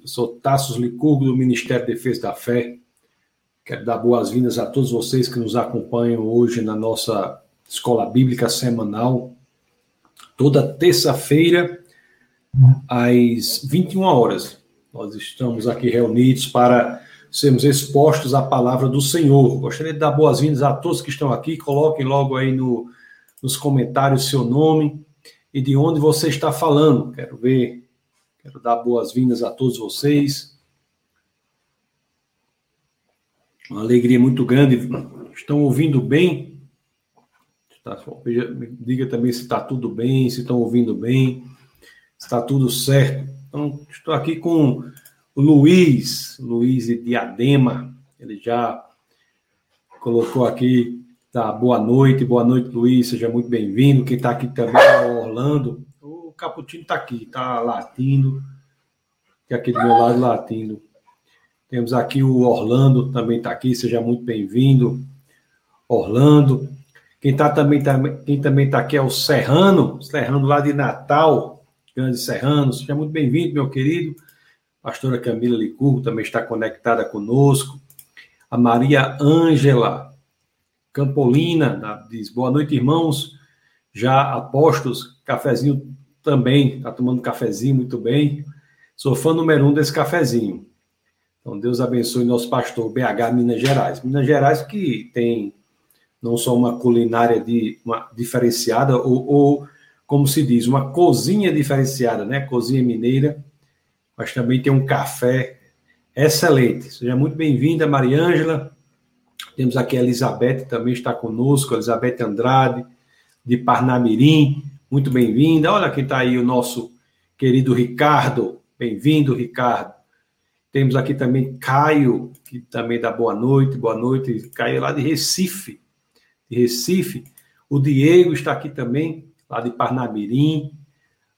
Eu sou Tassos Licurgo, do Ministério de Defesa da Fé. Quero dar boas-vindas a todos vocês que nos acompanham hoje na nossa escola bíblica semanal, toda terça-feira, às 21 horas. Nós estamos aqui reunidos para sermos expostos à palavra do Senhor. Gostaria de dar boas-vindas a todos que estão aqui. Coloquem logo aí no, nos comentários seu nome e de onde você está falando. Quero ver, quero dar boas-vindas a todos vocês. Uma alegria muito grande. Estão ouvindo bem? diga também se está tudo bem, se estão ouvindo bem, se está tudo certo. Então, estou aqui com o Luiz, Luiz Diadema. Ele já colocou aqui Tá, boa noite, boa noite, Luiz, seja muito bem-vindo. Quem está aqui também é o Orlando. Caputino está aqui, está latindo. Que aqui do meu lado latindo. Temos aqui o Orlando, também está aqui, seja muito bem-vindo. Orlando. Quem, tá também, tá, quem também está aqui é o Serrano, Serrano lá de Natal, grande Serrano. Seja muito bem-vindo, meu querido. pastora Camila Licurgo também está conectada conosco. A Maria Ângela, Campolina diz: boa noite, irmãos. Já apostos, cafezinho também, está tomando cafezinho muito bem. Sou fã número um desse cafezinho. Então, Deus abençoe nosso pastor BH Minas Gerais. Minas Gerais que tem não só uma culinária de, uma diferenciada, ou, ou, como se diz, uma cozinha diferenciada, né? Cozinha mineira, mas também tem um café excelente. Seja muito bem-vinda, Mariângela. Temos aqui a Elizabeth, também está conosco, Elizabeth Andrade, de Parnamirim, muito bem-vinda. Olha quem está aí o nosso querido Ricardo, bem-vindo, Ricardo. Temos aqui também Caio, que também dá boa noite, boa noite. Caio lá de Recife, de Recife. O Diego está aqui também, lá de Parnamirim.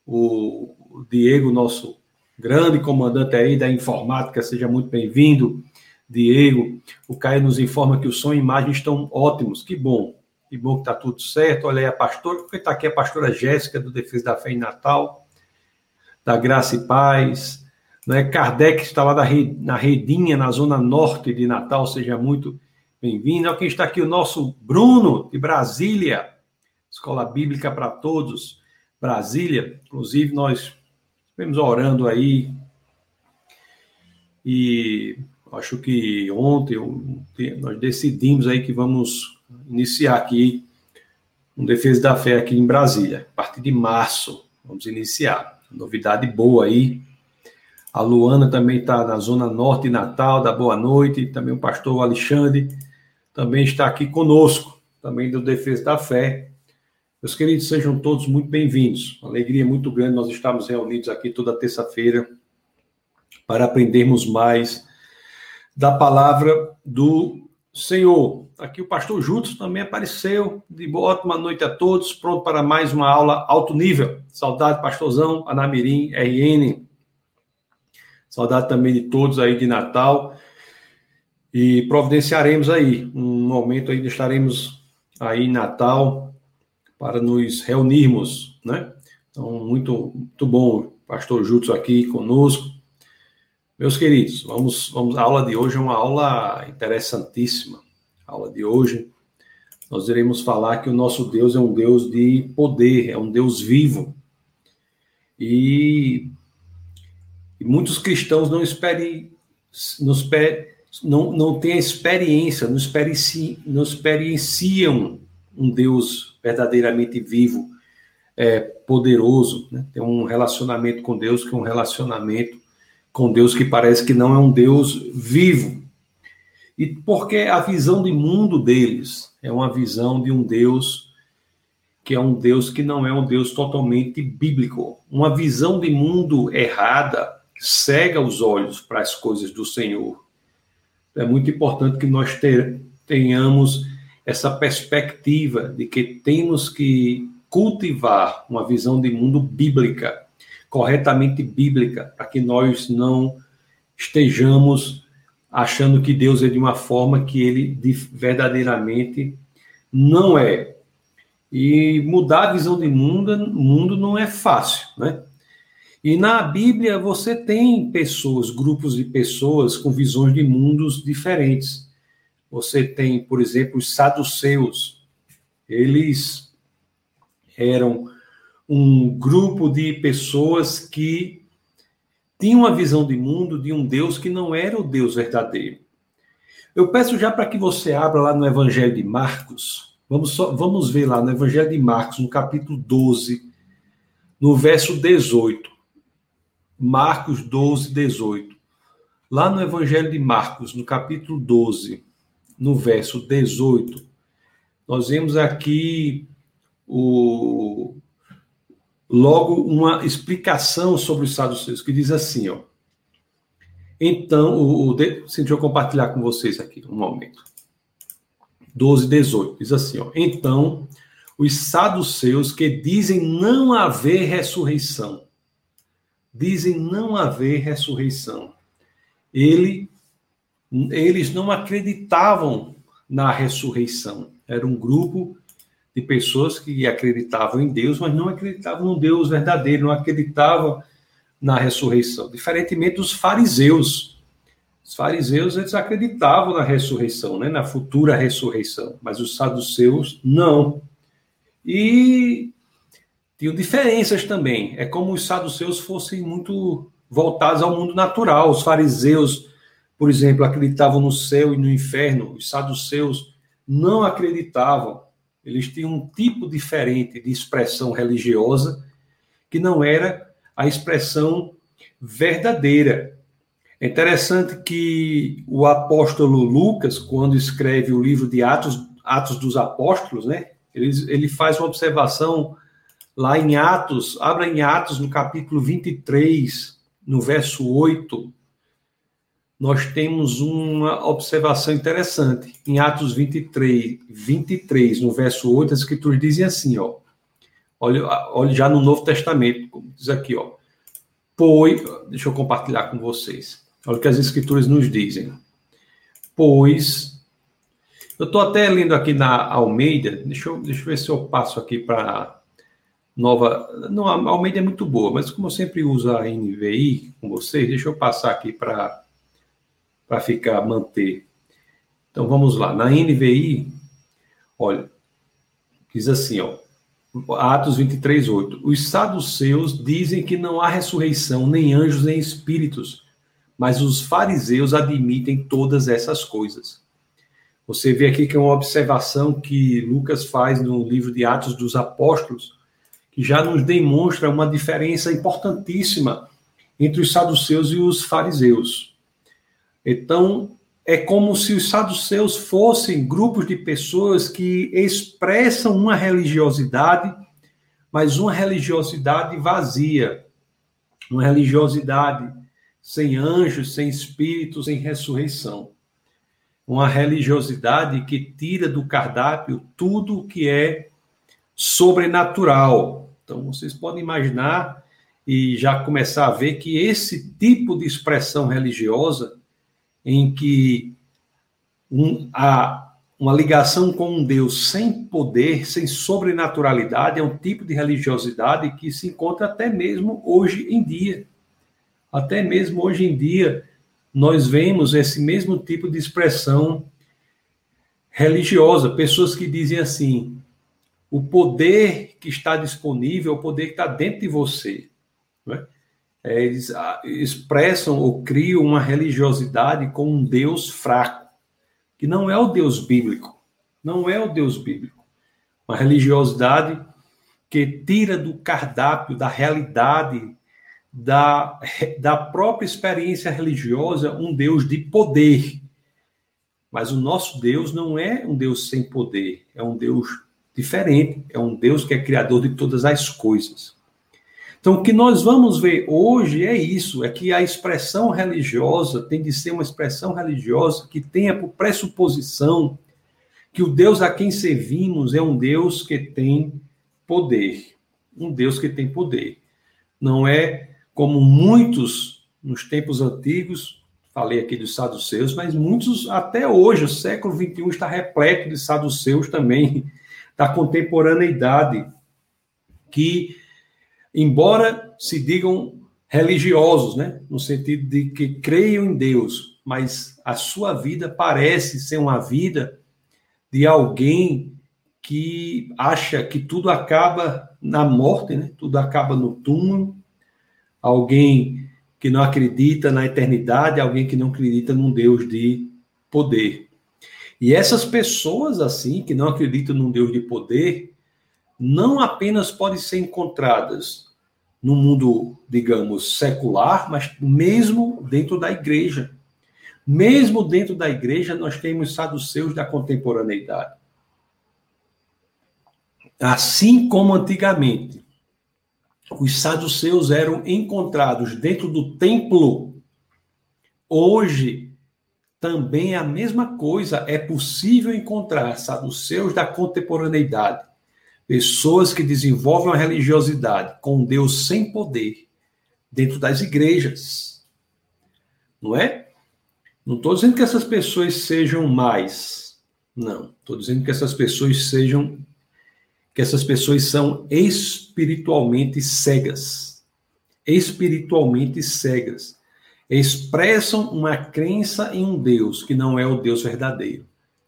O, o Diego, nosso grande comandante aí da informática, seja muito bem-vindo. Diego. O Caio nos informa que o som e imagem estão ótimos. Que bom. Que bom que está tudo certo. Olha aí a pastora, porque está aqui a pastora Jéssica, do Defesa da Fé em Natal, da Graça e Paz. Né? Kardec está lá na Redinha, na zona norte de Natal. Seja muito bem-vindo. Quem está aqui, o nosso Bruno, de Brasília. Escola Bíblica para Todos, Brasília. Inclusive, nós estivemos orando aí e acho que ontem nós decidimos aí que vamos iniciar aqui um Defesa da Fé aqui em Brasília. A partir de março, vamos iniciar. Novidade boa aí. A Luana também está na Zona Norte de Natal, da Boa Noite. Também o pastor Alexandre também está aqui conosco, também do Defesa da Fé. Meus queridos, sejam todos muito bem-vindos. Uma alegria muito grande nós estamos reunidos aqui toda terça-feira para aprendermos mais da palavra do Senhor. Aqui o pastor Juntos também apareceu. De boa, ótima noite a todos. Pronto para mais uma aula alto nível. Saudade, pastorzão, Anamirim, RN. Saudade também de todos aí de Natal. E providenciaremos aí um momento aí, estaremos aí Natal para nos reunirmos, né? Então, muito, muito bom, pastor Juntos aqui conosco. Meus queridos, vamos, vamos, a aula de hoje é uma aula interessantíssima. Aula de hoje, nós iremos falar que o nosso Deus é um Deus de poder, é um Deus vivo. E, e muitos cristãos não esperem, não, não, têm a experiência, não, experici, não experienciam um Deus verdadeiramente vivo, é, poderoso, né? tem um relacionamento com Deus que é um relacionamento com Deus que parece que não é um Deus vivo. E porque a visão de mundo deles é uma visão de um Deus que é um Deus que não é um Deus totalmente bíblico. Uma visão de mundo errada cega os olhos para as coisas do Senhor. É muito importante que nós tenhamos essa perspectiva de que temos que cultivar uma visão de mundo bíblica corretamente bíblica, para que nós não estejamos achando que Deus é de uma forma que ele verdadeiramente não é. E mudar a visão de mundo, mundo não é fácil, né? E na Bíblia você tem pessoas, grupos de pessoas com visões de mundos diferentes. Você tem, por exemplo, os saduceus. Eles eram um grupo de pessoas que tinham uma visão de mundo de um Deus que não era o Deus verdadeiro. Eu peço já para que você abra lá no Evangelho de Marcos. Vamos, só, vamos ver lá no Evangelho de Marcos, no capítulo 12, no verso 18. Marcos 12, 18. Lá no Evangelho de Marcos, no capítulo 12, no verso 18, nós vemos aqui o, logo uma explicação sobre os saduceus, que diz assim, ó. Então, o, o deixa eu compartilhar com vocês aqui um momento. 12, 18, diz assim, ó. Então, os saduceus que dizem não haver ressurreição, dizem não haver ressurreição. Ele, eles não acreditavam na ressurreição. Era um grupo de pessoas que acreditavam em Deus, mas não acreditavam no Deus verdadeiro, não acreditavam na ressurreição. Diferentemente dos fariseus. Os fariseus, eles acreditavam na ressurreição, né? na futura ressurreição, mas os saduceus, não. E tinham diferenças também. É como os saduceus fossem muito voltados ao mundo natural. Os fariseus, por exemplo, acreditavam no céu e no inferno. Os saduceus não acreditavam. Eles tinham um tipo diferente de expressão religiosa que não era a expressão verdadeira. É interessante que o apóstolo Lucas, quando escreve o livro de Atos, Atos dos Apóstolos, né, ele, ele faz uma observação lá em Atos, abra em Atos no capítulo 23, no verso 8, nós temos uma observação interessante. Em Atos 23, 23 no verso 8, as escrituras dizem assim, ó. Olha, olha já no Novo Testamento, como diz aqui, ó. Pois, deixa eu compartilhar com vocês. Olha o que as escrituras nos dizem. Pois, eu estou até lendo aqui na Almeida, deixa eu, deixa eu ver se eu passo aqui para nova. Não, a Almeida é muito boa, mas como eu sempre uso a NVI com vocês, deixa eu passar aqui para para ficar, manter. Então vamos lá. Na NVI, olha, diz assim, ó. Atos 23, 8. Os saduceus dizem que não há ressurreição, nem anjos, nem espíritos, mas os fariseus admitem todas essas coisas. Você vê aqui que é uma observação que Lucas faz no livro de Atos dos Apóstolos, que já nos demonstra uma diferença importantíssima entre os saduceus e os fariseus. Então, é como se os saduceus fossem grupos de pessoas que expressam uma religiosidade, mas uma religiosidade vazia, uma religiosidade sem anjos, sem espíritos, sem ressurreição. Uma religiosidade que tira do cardápio tudo o que é sobrenatural. Então, vocês podem imaginar e já começar a ver que esse tipo de expressão religiosa em que um, a, uma ligação com um Deus sem poder, sem sobrenaturalidade, é um tipo de religiosidade que se encontra até mesmo hoje em dia. Até mesmo hoje em dia, nós vemos esse mesmo tipo de expressão religiosa, pessoas que dizem assim: o poder que está disponível, o poder que está dentro de você. Né? é, eles ah, expressam ou criam uma religiosidade com um Deus fraco, que não é o Deus bíblico. Não é o Deus bíblico. Uma religiosidade que tira do cardápio, da realidade, da, da própria experiência religiosa, um Deus de poder. Mas o nosso Deus não é um Deus sem poder, é um Deus diferente, é um Deus que é criador de todas as coisas. Então, o que nós vamos ver hoje é isso: é que a expressão religiosa tem de ser uma expressão religiosa que tenha por pressuposição que o Deus a quem servimos é um Deus que tem poder. Um Deus que tem poder. Não é como muitos nos tempos antigos, falei aqui dos saduceus, mas muitos até hoje, o século XXI está repleto de saduceus também, da contemporaneidade, que embora se digam religiosos, né? No sentido de que creiam em Deus, mas a sua vida parece ser uma vida de alguém que acha que tudo acaba na morte, né? Tudo acaba no túmulo. Alguém que não acredita na eternidade, alguém que não acredita num Deus de poder. E essas pessoas assim, que não acreditam num Deus de poder, não apenas podem ser encontradas no mundo, digamos, secular, mas mesmo dentro da igreja. Mesmo dentro da igreja, nós temos saduceus da contemporaneidade. Assim como antigamente, os saduceus eram encontrados dentro do templo, hoje também é a mesma coisa. É possível encontrar saduceus da contemporaneidade Pessoas que desenvolvem uma religiosidade com Deus sem poder dentro das igrejas. Não é? Não estou dizendo que essas pessoas sejam mais. Não. Estou dizendo que essas pessoas sejam. que essas pessoas são espiritualmente cegas. Espiritualmente cegas. Expressam uma crença em um Deus que não é o Deus verdadeiro.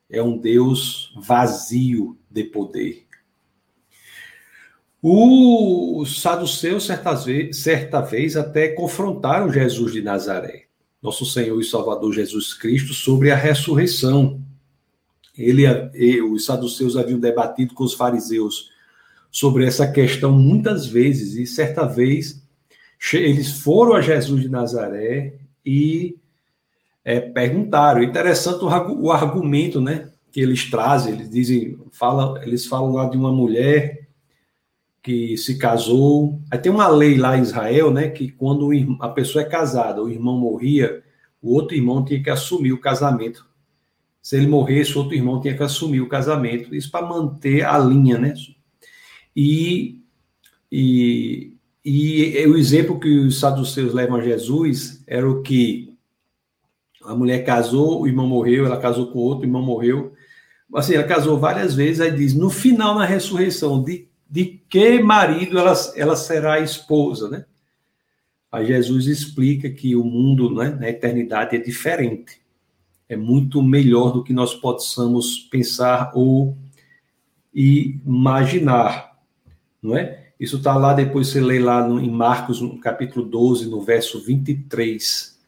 É um Deus vazio de poder. Os saduceus, certa vez, certa vez, até confrontaram Jesus de Nazaré, nosso Senhor e Salvador Jesus Cristo, sobre a ressurreição. Ele, os saduceus haviam debatido com os fariseus sobre essa questão muitas vezes, e certa vez eles foram a Jesus de Nazaré e é, perguntaram. Interessante o, o argumento né, que eles trazem, eles dizem, fala, eles falam lá de uma mulher que se casou. Aí tem uma lei lá em Israel, né, que quando a pessoa é casada, o irmão morria, o outro irmão tinha que assumir o casamento. Se ele morresse, o outro irmão tinha que assumir o casamento. Isso para manter a linha, né? E, e, e o exemplo que os saduceus levam a Jesus era o que a mulher casou, o irmão morreu, ela casou com outro, o irmão morreu. Assim, ela casou várias vezes, aí diz, no final, na ressurreição, de de que marido ela, ela será esposa, né? Aí Jesus explica que o mundo, né, na eternidade, é diferente. É muito melhor do que nós possamos pensar ou imaginar, não é? Isso está lá, depois você lê lá no, em Marcos, no capítulo 12, no verso 23.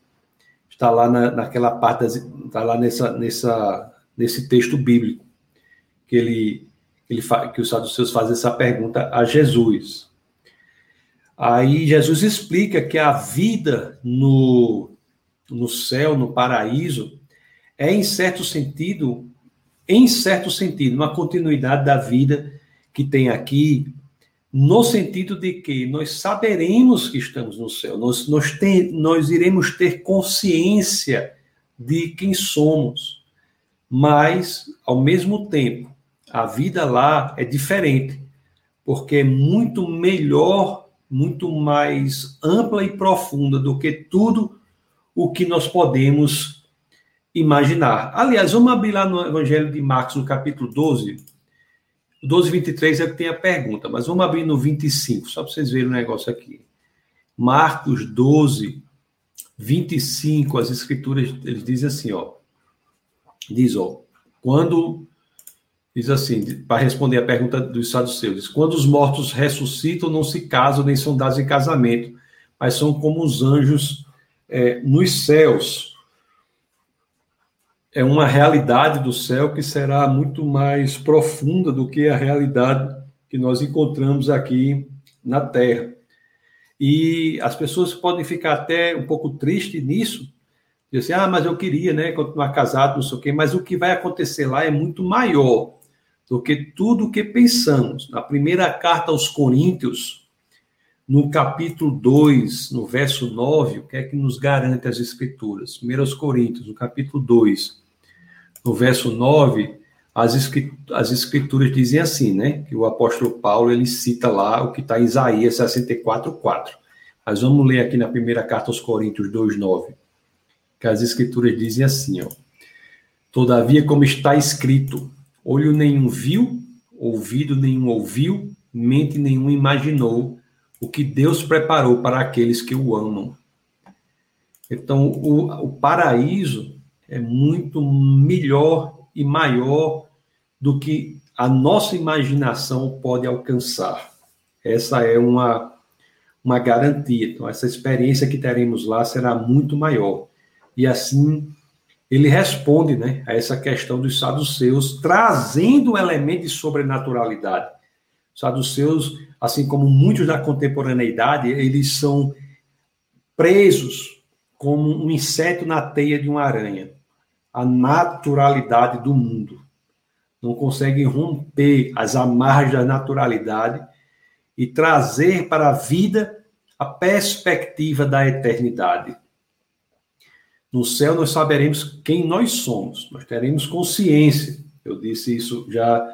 Está lá na, naquela parte, está lá nessa, nessa, nesse texto bíblico, que ele ele que os saduceus fazem essa pergunta a Jesus. Aí Jesus explica que a vida no, no céu, no paraíso, é em certo sentido, em certo sentido, uma continuidade da vida que tem aqui, no sentido de que nós saberemos que estamos no céu, nós, nós, tem, nós iremos ter consciência de quem somos, mas, ao mesmo tempo, a vida lá é diferente, porque é muito melhor, muito mais ampla e profunda do que tudo o que nós podemos imaginar. Aliás, vamos abrir lá no Evangelho de Marcos, no capítulo 12. 12, 23 é que tem a pergunta, mas vamos abrir no 25, só para vocês verem o negócio aqui. Marcos 12, 25, as escrituras, eles dizem assim, ó. Diz, ó, quando Diz assim, para responder a pergunta dos saduceus, quando os mortos ressuscitam, não se casam nem são dados em casamento, mas são como os anjos é, nos céus. É uma realidade do céu que será muito mais profunda do que a realidade que nós encontramos aqui na Terra. E as pessoas podem ficar até um pouco tristes nisso, dizer assim, ah, mas eu queria, né, continuar casado, não sei o quê, mas o que vai acontecer lá é muito maior do que tudo o que pensamos. Na primeira carta aos Coríntios, no capítulo 2, no verso 9, o que é que nos garante as Escrituras? 1 Coríntios, no capítulo 2, no verso 9, as, as Escrituras dizem assim, né? Que o apóstolo Paulo ele cita lá o que está em Isaías 64, 4. Mas vamos ler aqui na primeira carta aos Coríntios 2, 9. Que as Escrituras dizem assim, ó. Todavia, como está escrito, Olho nenhum viu, ouvido nenhum ouviu, mente nenhum imaginou o que Deus preparou para aqueles que o amam. Então, o, o paraíso é muito melhor e maior do que a nossa imaginação pode alcançar. Essa é uma, uma garantia. Então, essa experiência que teremos lá será muito maior. E assim, ele responde né, a essa questão dos saduceus, trazendo um elemento de sobrenaturalidade. Os saduceus, assim como muitos da contemporaneidade, eles são presos como um inseto na teia de uma aranha. A naturalidade do mundo. Não conseguem romper as amarras da naturalidade e trazer para a vida a perspectiva da eternidade. No céu nós saberemos quem nós somos, nós teremos consciência. Eu disse isso já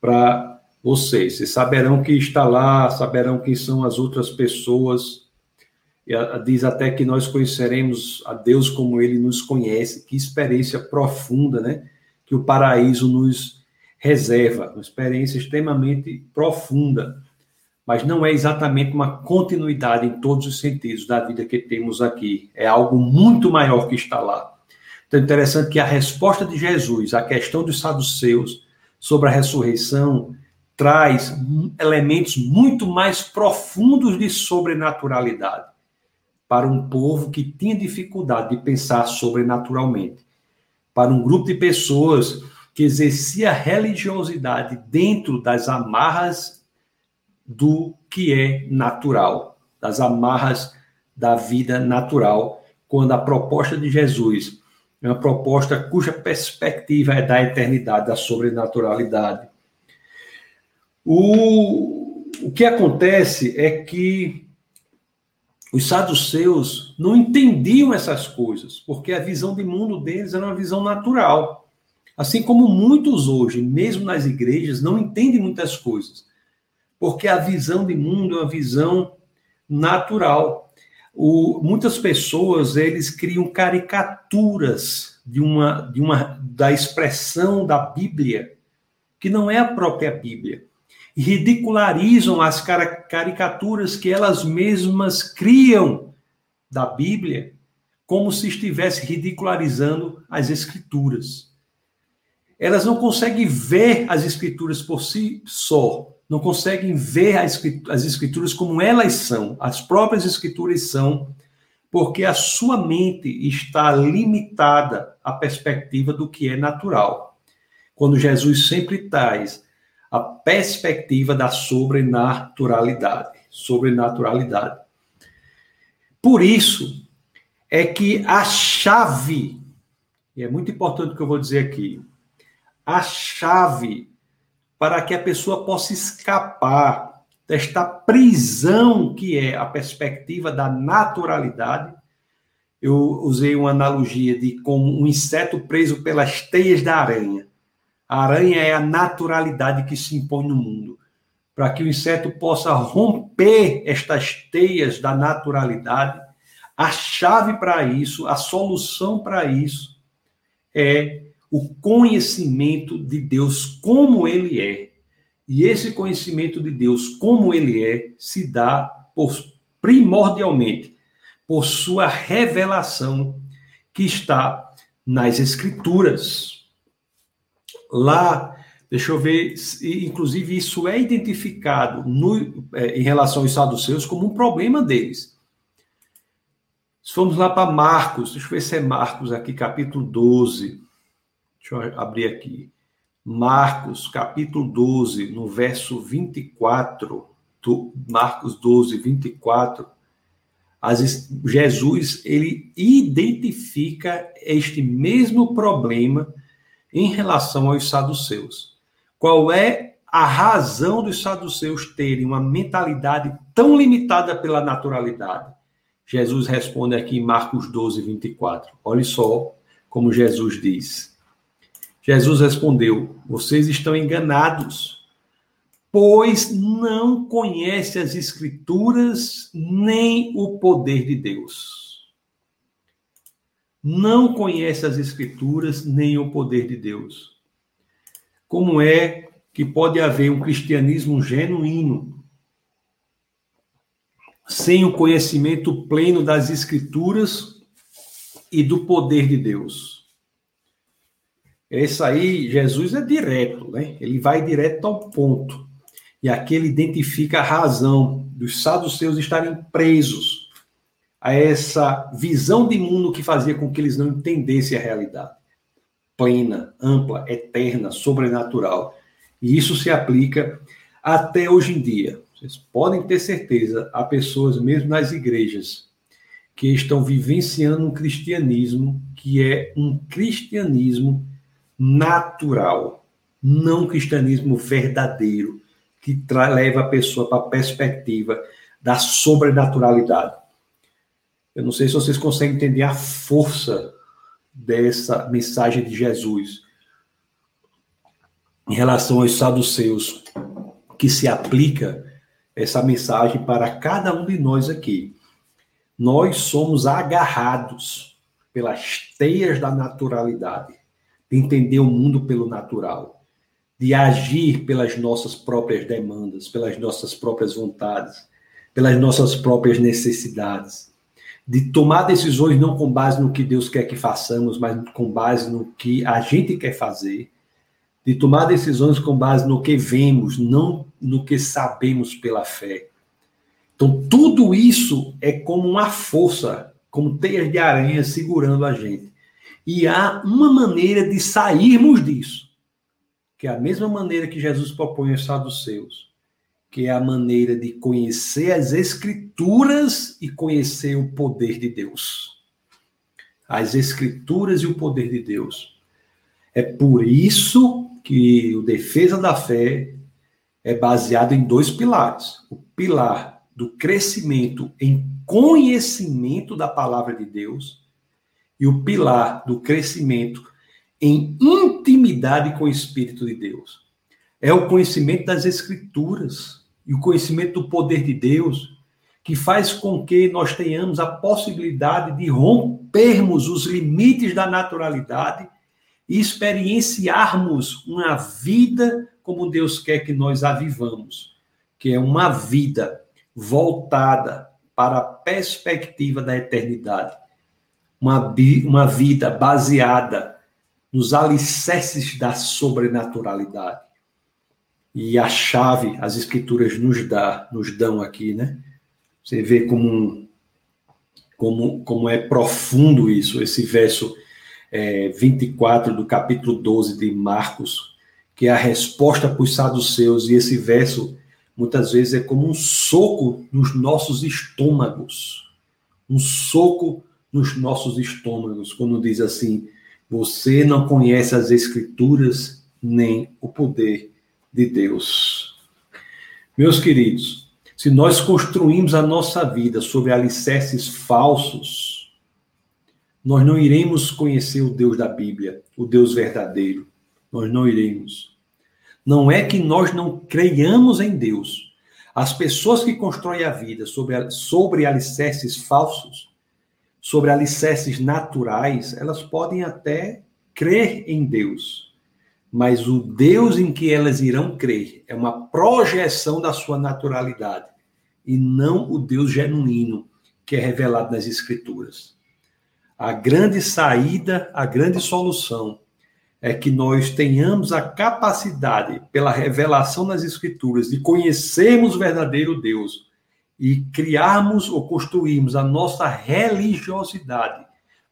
para vocês. Vocês saberão que está lá, saberão quem são as outras pessoas. E diz até que nós conheceremos a Deus como ele nos conhece. Que experiência profunda, né? Que o paraíso nos reserva. Uma experiência extremamente profunda mas não é exatamente uma continuidade em todos os sentidos da vida que temos aqui. É algo muito maior que está lá. Então é interessante que a resposta de Jesus à questão dos saduceus sobre a ressurreição traz elementos muito mais profundos de sobrenaturalidade para um povo que tinha dificuldade de pensar sobrenaturalmente, para um grupo de pessoas que exercia religiosidade dentro das amarras do que é natural, das amarras da vida natural, quando a proposta de Jesus é uma proposta cuja perspectiva é da eternidade, da sobrenaturalidade. O, o que acontece é que os saduceus não entendiam essas coisas, porque a visão de mundo deles era uma visão natural. Assim como muitos hoje, mesmo nas igrejas, não entendem muitas coisas porque a visão de mundo é uma visão natural. O, muitas pessoas eles criam caricaturas de uma, de uma da expressão da Bíblia que não é a própria Bíblia e ridicularizam as caricaturas que elas mesmas criam da Bíblia como se estivesse ridicularizando as escrituras. Elas não conseguem ver as escrituras por si só, não conseguem ver as escrituras como elas são, as próprias escrituras são, porque a sua mente está limitada à perspectiva do que é natural. Quando Jesus sempre traz a perspectiva da sobrenaturalidade, sobrenaturalidade. Por isso é que a chave, e é muito importante o que eu vou dizer aqui, a chave para que a pessoa possa escapar desta prisão que é a perspectiva da naturalidade. Eu usei uma analogia de como um inseto preso pelas teias da aranha. A aranha é a naturalidade que se impõe no mundo. Para que o inseto possa romper estas teias da naturalidade, a chave para isso, a solução para isso é o conhecimento de Deus como ele é. E esse conhecimento de Deus como ele é se dá por, primordialmente por sua revelação que está nas escrituras. Lá, deixa eu ver, inclusive isso é identificado no, é, em relação aos saduceus como um problema deles. Se formos lá para Marcos, deixa eu ver se é Marcos aqui, capítulo 12. Deixa eu abrir aqui. Marcos, capítulo 12, no verso 24, do Marcos 12, 24, as, Jesus ele identifica este mesmo problema em relação aos saduceus. Qual é a razão dos saduceus terem uma mentalidade tão limitada pela naturalidade? Jesus responde aqui em Marcos 12, 24. Olhe só como Jesus diz. Jesus respondeu: Vocês estão enganados, pois não conhecem as Escrituras nem o poder de Deus. Não conhece as Escrituras nem o poder de Deus. Como é que pode haver um cristianismo genuíno sem o conhecimento pleno das Escrituras e do poder de Deus. Esse aí, Jesus é direto, né? Ele vai direto ao ponto. E aqui ele identifica a razão dos saduceus estarem presos a essa visão de mundo que fazia com que eles não entendessem a realidade plena, ampla, eterna, sobrenatural. E isso se aplica até hoje em dia. Vocês podem ter certeza, há pessoas mesmo nas igrejas que estão vivenciando um cristianismo que é um cristianismo natural, não cristianismo verdadeiro, que leva a pessoa para a perspectiva da sobrenaturalidade. Eu não sei se vocês conseguem entender a força dessa mensagem de Jesus em relação aos saduceus, que se aplica essa mensagem para cada um de nós aqui. Nós somos agarrados pelas teias da naturalidade, de entender o mundo pelo natural, de agir pelas nossas próprias demandas, pelas nossas próprias vontades, pelas nossas próprias necessidades, de tomar decisões não com base no que Deus quer que façamos, mas com base no que a gente quer fazer de tomar decisões com base no que vemos, não no que sabemos pela fé. Então, tudo isso é como uma força, como teias de aranha segurando a gente. E há uma maneira de sairmos disso, que é a mesma maneira que Jesus propõe aos saduceus, que é a maneira de conhecer as Escrituras e conhecer o poder de Deus. As Escrituras e o poder de Deus. É por isso que o defesa da fé é baseado em dois pilares: o pilar do crescimento em conhecimento da palavra de Deus e o pilar do crescimento em intimidade com o Espírito de Deus. É o conhecimento das Escrituras e o conhecimento do poder de Deus que faz com que nós tenhamos a possibilidade de rompermos os limites da naturalidade e experienciarmos uma vida como Deus quer que nós a vivamos, que é uma vida voltada para a perspectiva da eternidade, uma, uma vida baseada nos alicerces da sobrenaturalidade. E a chave, as escrituras nos dá, nos dão aqui, né? Você vê como, como, como é profundo isso, esse verso é, 24 do capítulo 12 de Marcos, que é a resposta para os saduceus, e esse verso muitas vezes é como um soco nos nossos estômagos. Um soco nos nossos estômagos, quando diz assim: você não conhece as Escrituras nem o poder de Deus. Meus queridos, se nós construímos a nossa vida sobre alicerces falsos, nós não iremos conhecer o Deus da Bíblia, o Deus verdadeiro. Nós não iremos. Não é que nós não creiamos em Deus. As pessoas que constroem a vida sobre, sobre alicerces falsos, sobre alicerces naturais, elas podem até crer em Deus. Mas o Deus em que elas irão crer é uma projeção da sua naturalidade e não o Deus genuíno que é revelado nas Escrituras. A grande saída, a grande solução é que nós tenhamos a capacidade, pela revelação nas Escrituras, de conhecermos o verdadeiro Deus e criarmos ou construirmos a nossa religiosidade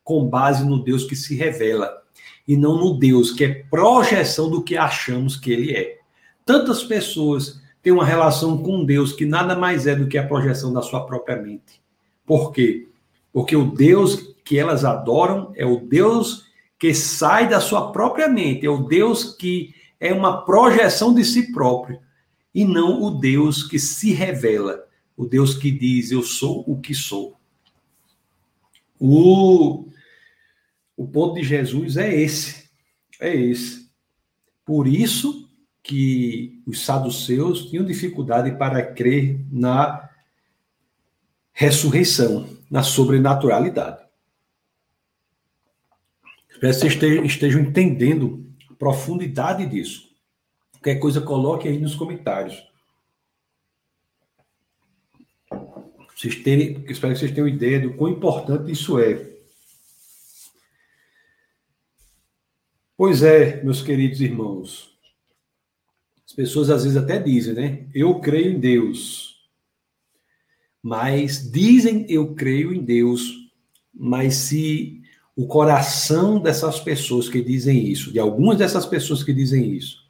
com base no Deus que se revela e não no Deus que é projeção do que achamos que ele é. Tantas pessoas têm uma relação com Deus que nada mais é do que a projeção da sua própria mente. Por quê? Porque o Deus que elas adoram é o Deus que sai da sua própria mente, é o Deus que é uma projeção de si próprio, e não o Deus que se revela, o Deus que diz: Eu sou o que sou. O, o ponto de Jesus é esse. É esse. Por isso que os saduceus tinham dificuldade para crer na ressurreição, na sobrenaturalidade. Espero que vocês estejam entendendo a profundidade disso. Qualquer coisa, coloque aí nos comentários. Vocês terem, espero que vocês tenham ideia do quão importante isso é. Pois é, meus queridos irmãos. As pessoas às vezes até dizem, né? Eu creio em Deus. Mas dizem eu creio em Deus, mas se o coração dessas pessoas que dizem isso, de algumas dessas pessoas que dizem isso,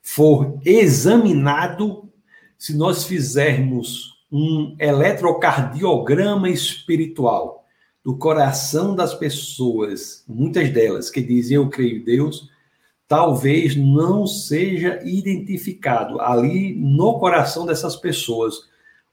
for examinado, se nós fizermos um eletrocardiograma espiritual do coração das pessoas, muitas delas que dizem eu creio em Deus, talvez não seja identificado ali no coração dessas pessoas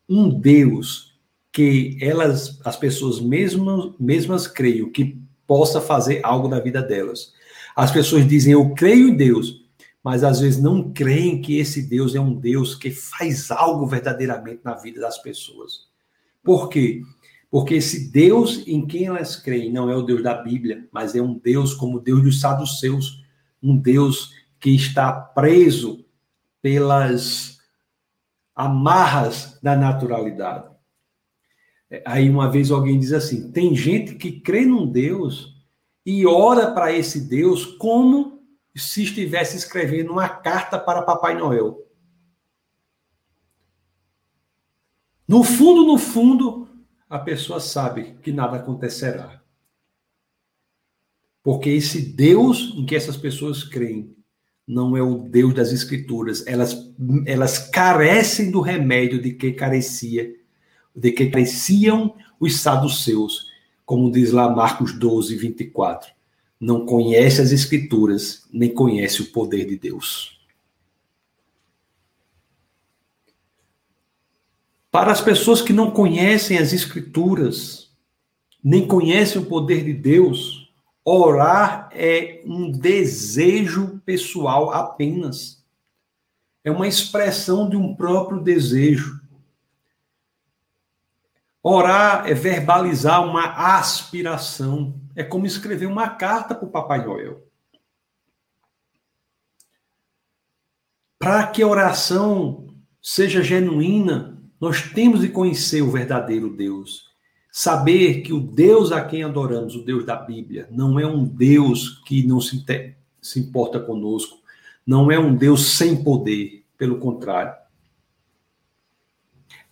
um Deus que elas, as pessoas mesmas, mesmas creio que possa fazer algo na vida delas. As pessoas dizem eu creio em Deus, mas às vezes não creem que esse Deus é um Deus que faz algo verdadeiramente na vida das pessoas. Por quê? Porque esse Deus em quem elas creem não é o Deus da Bíblia, mas é um Deus como o Deus dos saduceus, um Deus que está preso pelas amarras da naturalidade. Aí uma vez alguém diz assim: tem gente que crê num Deus e ora para esse Deus como se estivesse escrevendo uma carta para Papai Noel. No fundo, no fundo, a pessoa sabe que nada acontecerá. Porque esse Deus em que essas pessoas creem não é o Deus das Escrituras. Elas, elas carecem do remédio de que carecia, de que careciam os saduceus, como diz lá Marcos 12, 24 não conhece as Escrituras, nem conhece o poder de Deus. Para as pessoas que não conhecem as Escrituras, nem conhecem o poder de Deus, orar é um desejo pessoal apenas. É uma expressão de um próprio desejo. Orar é verbalizar uma aspiração. É como escrever uma carta para o Papai Noel. Para que a oração seja genuína, nós temos de conhecer o verdadeiro Deus. Saber que o Deus a quem adoramos, o Deus da Bíblia, não é um Deus que não se, se importa conosco, não é um Deus sem poder, pelo contrário.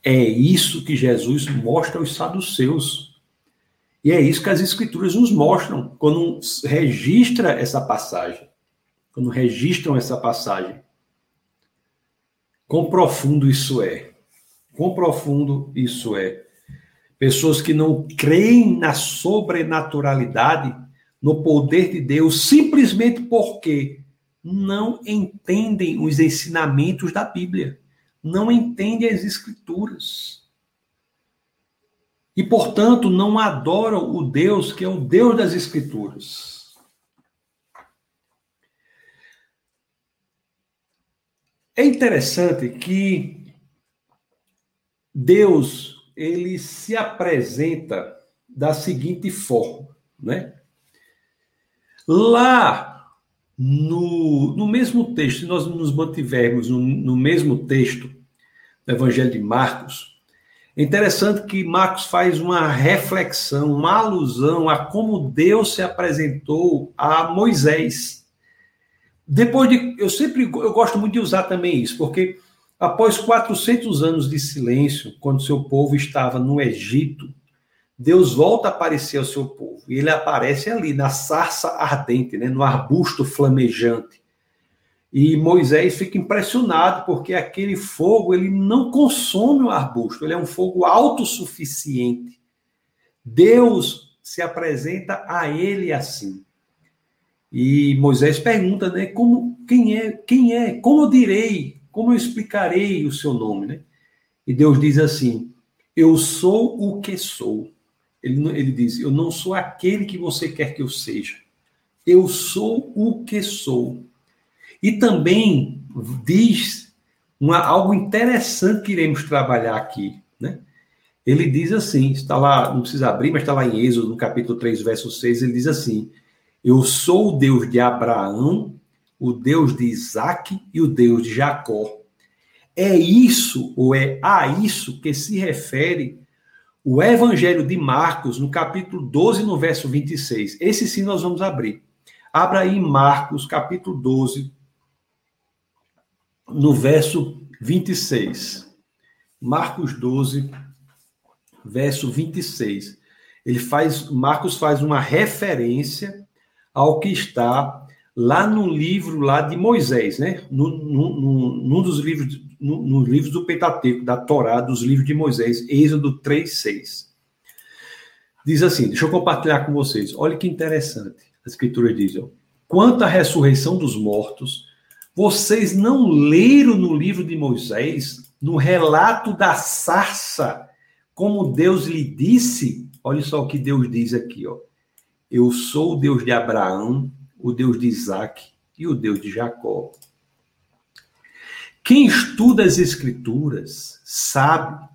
É isso que Jesus mostra aos saduceus. E é isso que as escrituras nos mostram quando registra essa passagem. Quando registram essa passagem. Quão profundo isso é. Quão profundo isso é. Pessoas que não creem na sobrenaturalidade, no poder de Deus, simplesmente porque não entendem os ensinamentos da Bíblia não entende as Escrituras. E, portanto, não adoram o Deus que é o Deus das Escrituras. É interessante que Deus ele se apresenta da seguinte forma, né? Lá no, no mesmo texto, se nós nos mantivermos no, no mesmo texto do Evangelho de Marcos, é interessante que Marcos faz uma reflexão, uma alusão a como Deus se apresentou a Moisés. Depois de. Eu sempre eu gosto muito de usar também isso, porque após 400 anos de silêncio, quando seu povo estava no Egito, Deus volta a aparecer ao seu povo. E ele aparece ali, na sarça ardente, né, no arbusto flamejante. E Moisés fica impressionado, porque aquele fogo ele não consome o arbusto, ele é um fogo autossuficiente. Deus se apresenta a ele assim. E Moisés pergunta, né, como quem é, quem é, como eu direi, como eu explicarei o seu nome, né? E Deus diz assim: Eu sou o que sou. Ele, ele diz: Eu não sou aquele que você quer que eu seja. Eu sou o que sou. E também diz uma, algo interessante que iremos trabalhar aqui. Né? Ele diz assim: está lá, não precisa abrir, mas está lá em Êxodo, no capítulo 3, verso 6. Ele diz assim: Eu sou o Deus de Abraão, o Deus de Isaac e o Deus de Jacó. É isso, ou é a isso que se refere o Evangelho de Marcos, no capítulo 12, no verso 26. Esse sim nós vamos abrir. Abra aí Marcos, capítulo 12, no verso 26. Marcos 12, verso 26. Ele faz, Marcos faz uma referência ao que está lá no livro lá de Moisés, né? No, no, no, num dos livros, no, nos livros do Pentateuco, da Torá, dos livros de Moisés, Êxodo 3, 6. Diz assim, deixa eu compartilhar com vocês. Olha que interessante. A escritura diz, ó, quanto à ressurreição dos mortos, vocês não leram no livro de Moisés, no relato da sarça, como Deus lhe disse? Olha só o que Deus diz aqui, ó. Eu sou o Deus de Abraão, o Deus de Isaac e o Deus de Jacó. Quem estuda as Escrituras sabe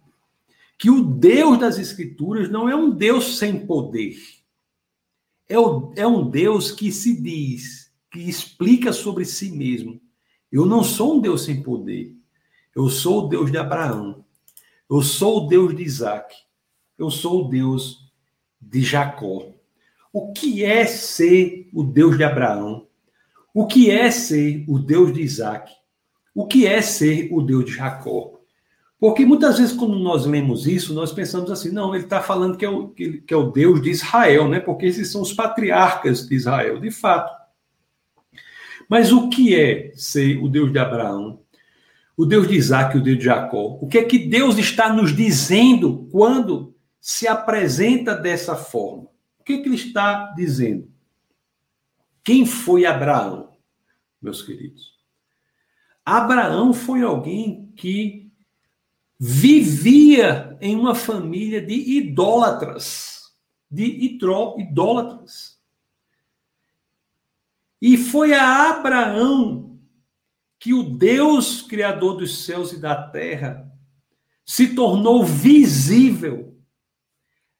que o Deus das Escrituras não é um Deus sem poder. É, é um Deus que se diz, que explica sobre si mesmo. Eu não sou um Deus sem poder. Eu sou o Deus de Abraão. Eu sou o Deus de Isaac. Eu sou o Deus de Jacó. O que é ser o Deus de Abraão? O que é ser o Deus de Isaac? O que é ser o Deus de Jacó? Porque muitas vezes, quando nós lemos isso, nós pensamos assim: não, ele está falando que é, o, que, que é o Deus de Israel, né? Porque esses são os patriarcas de Israel, de fato. Mas o que é ser o Deus de Abraão, o Deus de Isaac e o Deus de Jacó? O que é que Deus está nos dizendo quando se apresenta dessa forma? O que, que ele está dizendo? Quem foi Abraão, meus queridos? Abraão foi alguém que vivia em uma família de idólatras, de idólatras. E foi a Abraão que o Deus criador dos céus e da terra se tornou visível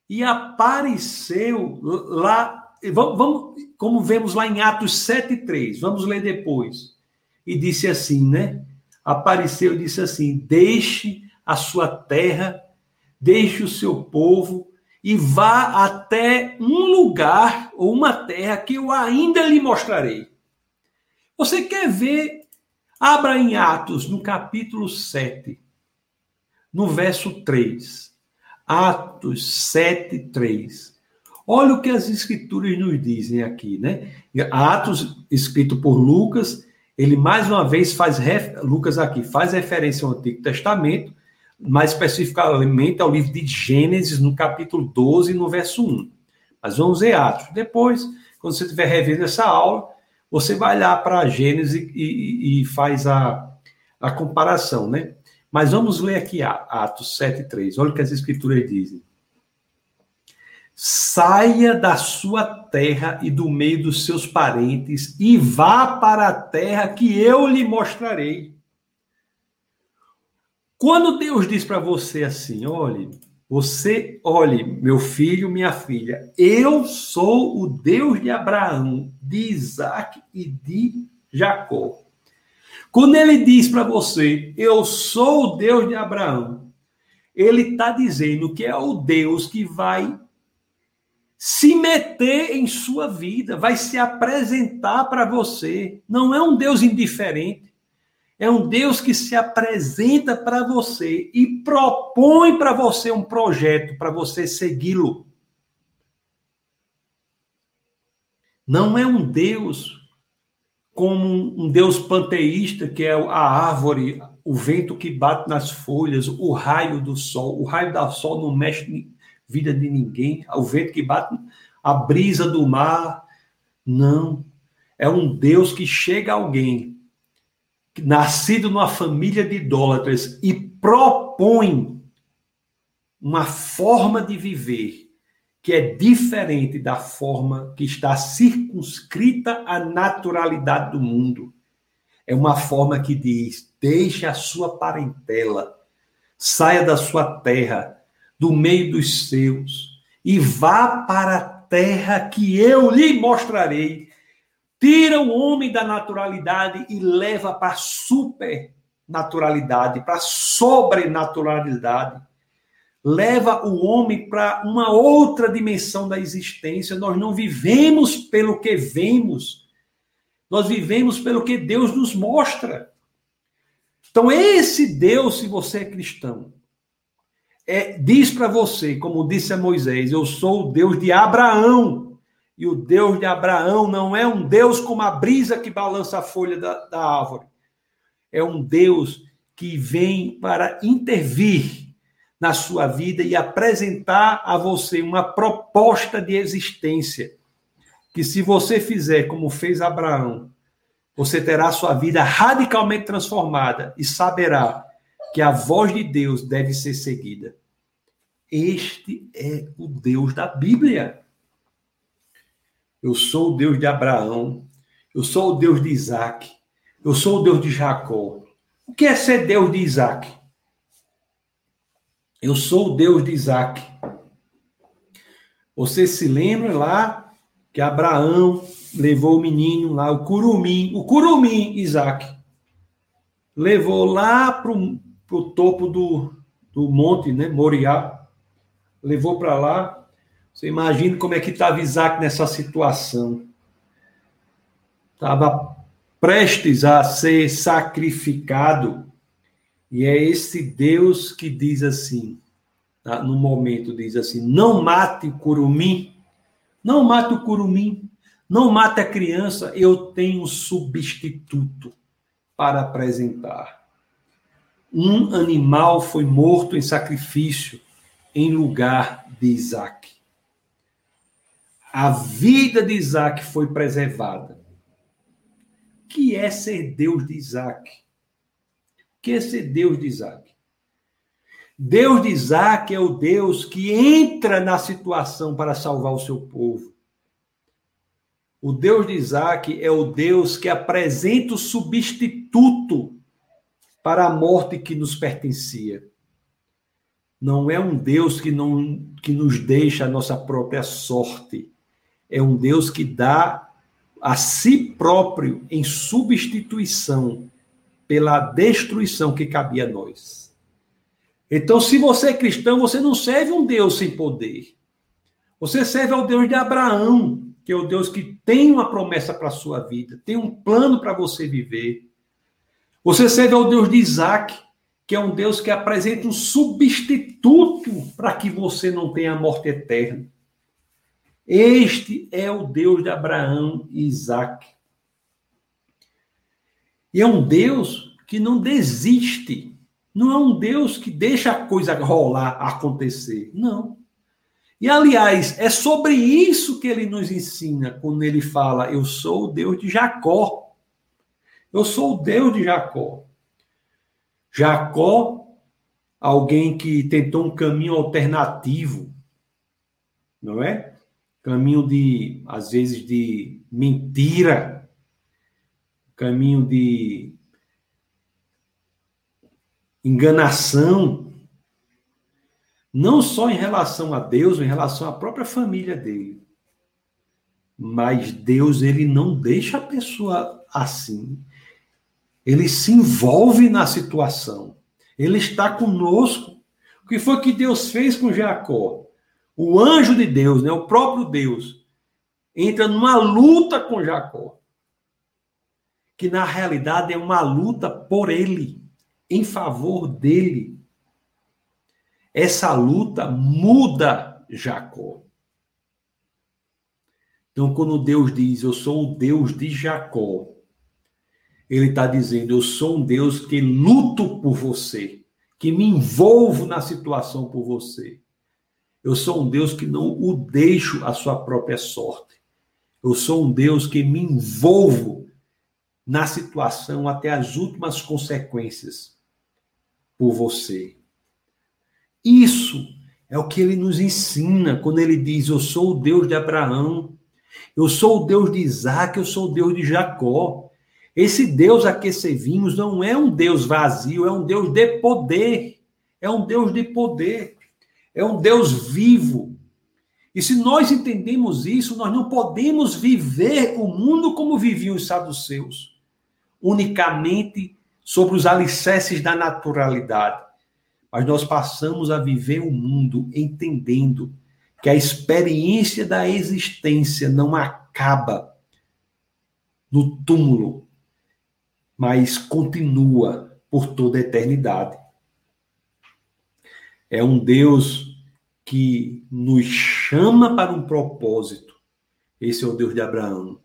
e apareceu lá, vamos, vamos, como vemos lá em Atos 7:3, vamos ler depois. E disse assim, né? Apareceu e disse assim: Deixe a sua terra, deixe o seu povo e vá até um lugar ou uma terra que eu ainda lhe mostrarei. Você quer ver? Abra em Atos, no capítulo 7, no verso 3. Atos 7, 3. Olha o que as escrituras nos dizem aqui, né? Atos, escrito por Lucas, ele mais uma vez faz, Lucas aqui, faz referência ao Antigo Testamento, mais especificamente ao livro de Gênesis, no capítulo 12, no verso 1. Mas vamos ver Atos. Depois, quando você estiver revendo essa aula, você vai lá para Gênesis e, e, faz a, a comparação, né? Mas vamos ler aqui Atos 7,3. Olha o que as escrituras dizem. Saia da sua terra e do meio dos seus parentes e vá para a terra que eu lhe mostrarei. Quando Deus diz para você assim, olhe, você, olhe, meu filho, minha filha, eu sou o Deus de Abraão, de Isaac e de Jacó. Quando ele diz para você, eu sou o Deus de Abraão, ele está dizendo que é o Deus que vai se meter em sua vida, vai se apresentar para você. Não é um Deus indiferente. É um Deus que se apresenta para você e propõe para você um projeto para você segui-lo. Não é um Deus como um Deus panteísta, que é a árvore, o vento que bate nas folhas, o raio do sol. O raio do sol não mexe na vida de ninguém. O vento que bate, a brisa do mar. Não. É um Deus que chega a alguém, nascido numa família de idólatras, e propõe uma forma de viver que é diferente da forma que está circunscrita à naturalidade do mundo. É uma forma que diz: deixe a sua parentela, saia da sua terra, do meio dos seus, e vá para a terra que eu lhe mostrarei. Tira o homem da naturalidade e leva para a supernaturalidade, para a sobrenaturalidade leva o homem para uma outra dimensão da existência. Nós não vivemos pelo que vemos, nós vivemos pelo que Deus nos mostra. Então, esse Deus, se você é cristão, é, diz para você, como disse a Moisés: Eu sou o Deus de Abraão. E o Deus de Abraão não é um Deus como a brisa que balança a folha da, da árvore. É um Deus que vem para intervir na sua vida e apresentar a você uma proposta de existência. Que se você fizer como fez Abraão, você terá sua vida radicalmente transformada e saberá que a voz de Deus deve ser seguida. Este é o Deus da Bíblia. Eu sou o Deus de Abraão, eu sou o Deus de Isaac, eu sou o Deus de Jacó. O que é ser Deus de Isaac? Eu sou o Deus de Isaac. Você se lembra lá que Abraão levou o menino lá, o curumim, o curumim Isaac, levou lá para o topo do, do monte, né, Moriá, levou para lá, você imagina como é que estava Isaac nessa situação. Estava prestes a ser sacrificado. E é esse Deus que diz assim, tá? no momento, diz assim: não mate o curumim, não mate o curumim, não mate a criança, eu tenho um substituto para apresentar. Um animal foi morto em sacrifício em lugar de Isaac a vida de Isaac foi preservada. Que é ser Deus de Isaac? Que é ser Deus de Isaac? Deus de Isaac é o Deus que entra na situação para salvar o seu povo. O Deus de Isaac é o Deus que apresenta o substituto para a morte que nos pertencia. Não é um Deus que, não, que nos deixa a nossa própria sorte é um Deus que dá a si próprio em substituição pela destruição que cabia a nós. Então, se você é cristão, você não serve um Deus sem poder. Você serve ao Deus de Abraão, que é o Deus que tem uma promessa para a sua vida, tem um plano para você viver. Você serve ao Deus de Isaac, que é um Deus que apresenta um substituto para que você não tenha a morte eterna. Este é o Deus de Abraão e Isaac. E é um Deus que não desiste. Não é um Deus que deixa a coisa rolar, acontecer. Não. E, aliás, é sobre isso que ele nos ensina quando ele fala: Eu sou o Deus de Jacó. Eu sou o Deus de Jacó. Jacó, alguém que tentou um caminho alternativo, não é? Caminho de, às vezes, de mentira, caminho de enganação, não só em relação a Deus, em relação à própria família dele. Mas Deus, ele não deixa a pessoa assim. Ele se envolve na situação. Ele está conosco. O que foi que Deus fez com Jacó? O anjo de Deus, né, o próprio Deus, entra numa luta com Jacó. Que na realidade é uma luta por ele, em favor dele. Essa luta muda Jacó. Então, quando Deus diz, Eu sou o Deus de Jacó, ele está dizendo, Eu sou um Deus que luto por você, que me envolvo na situação por você. Eu sou um Deus que não o deixo à sua própria sorte. Eu sou um Deus que me envolvo na situação até as últimas consequências por você. Isso é o que ele nos ensina quando ele diz: Eu sou o Deus de Abraão, eu sou o Deus de Isaac, eu sou o Deus de Jacó. Esse Deus a que servimos não é um Deus vazio, é um Deus de poder. É um Deus de poder é um Deus vivo. E se nós entendemos isso, nós não podemos viver o mundo como viviam os saduceus, unicamente sobre os alicerces da naturalidade. mas nós passamos a viver o mundo entendendo que a experiência da existência não acaba no túmulo, mas continua por toda a eternidade. É um Deus que nos chama para um propósito. Esse é o Deus de Abraão.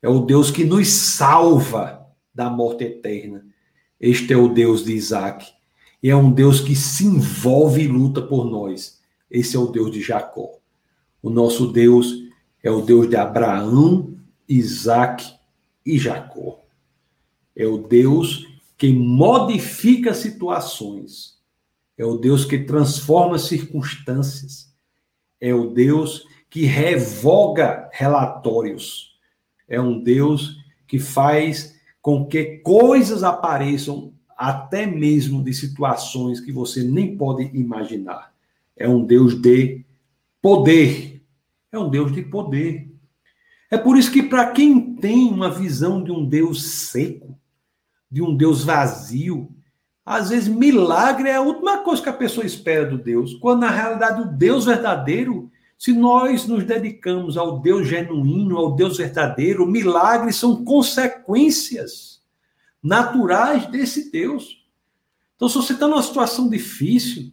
É o Deus que nos salva da morte eterna. Este é o Deus de Isaac. E é um Deus que se envolve e luta por nós. Esse é o Deus de Jacó. O nosso Deus é o Deus de Abraão, Isaac e Jacó. É o Deus que modifica situações. É o Deus que transforma circunstâncias. É o Deus que revoga relatórios. É um Deus que faz com que coisas apareçam até mesmo de situações que você nem pode imaginar. É um Deus de poder. É um Deus de poder. É por isso que, para quem tem uma visão de um Deus seco, de um Deus vazio, às vezes milagre é a última coisa que a pessoa espera do Deus, quando na realidade o Deus verdadeiro, se nós nos dedicamos ao Deus genuíno, ao Deus verdadeiro, milagres são consequências naturais desse Deus. Então, se você está numa situação difícil,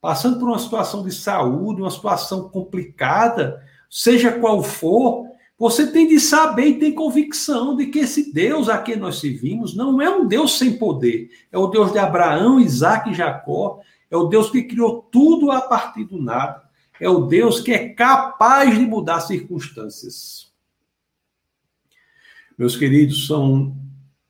passando por uma situação de saúde, uma situação complicada, seja qual for, você tem de saber e tem convicção de que esse Deus a quem nós servimos não é um Deus sem poder. É o Deus de Abraão, Isaac e Jacó. É o Deus que criou tudo a partir do nada. É o Deus que é capaz de mudar circunstâncias. Meus queridos, são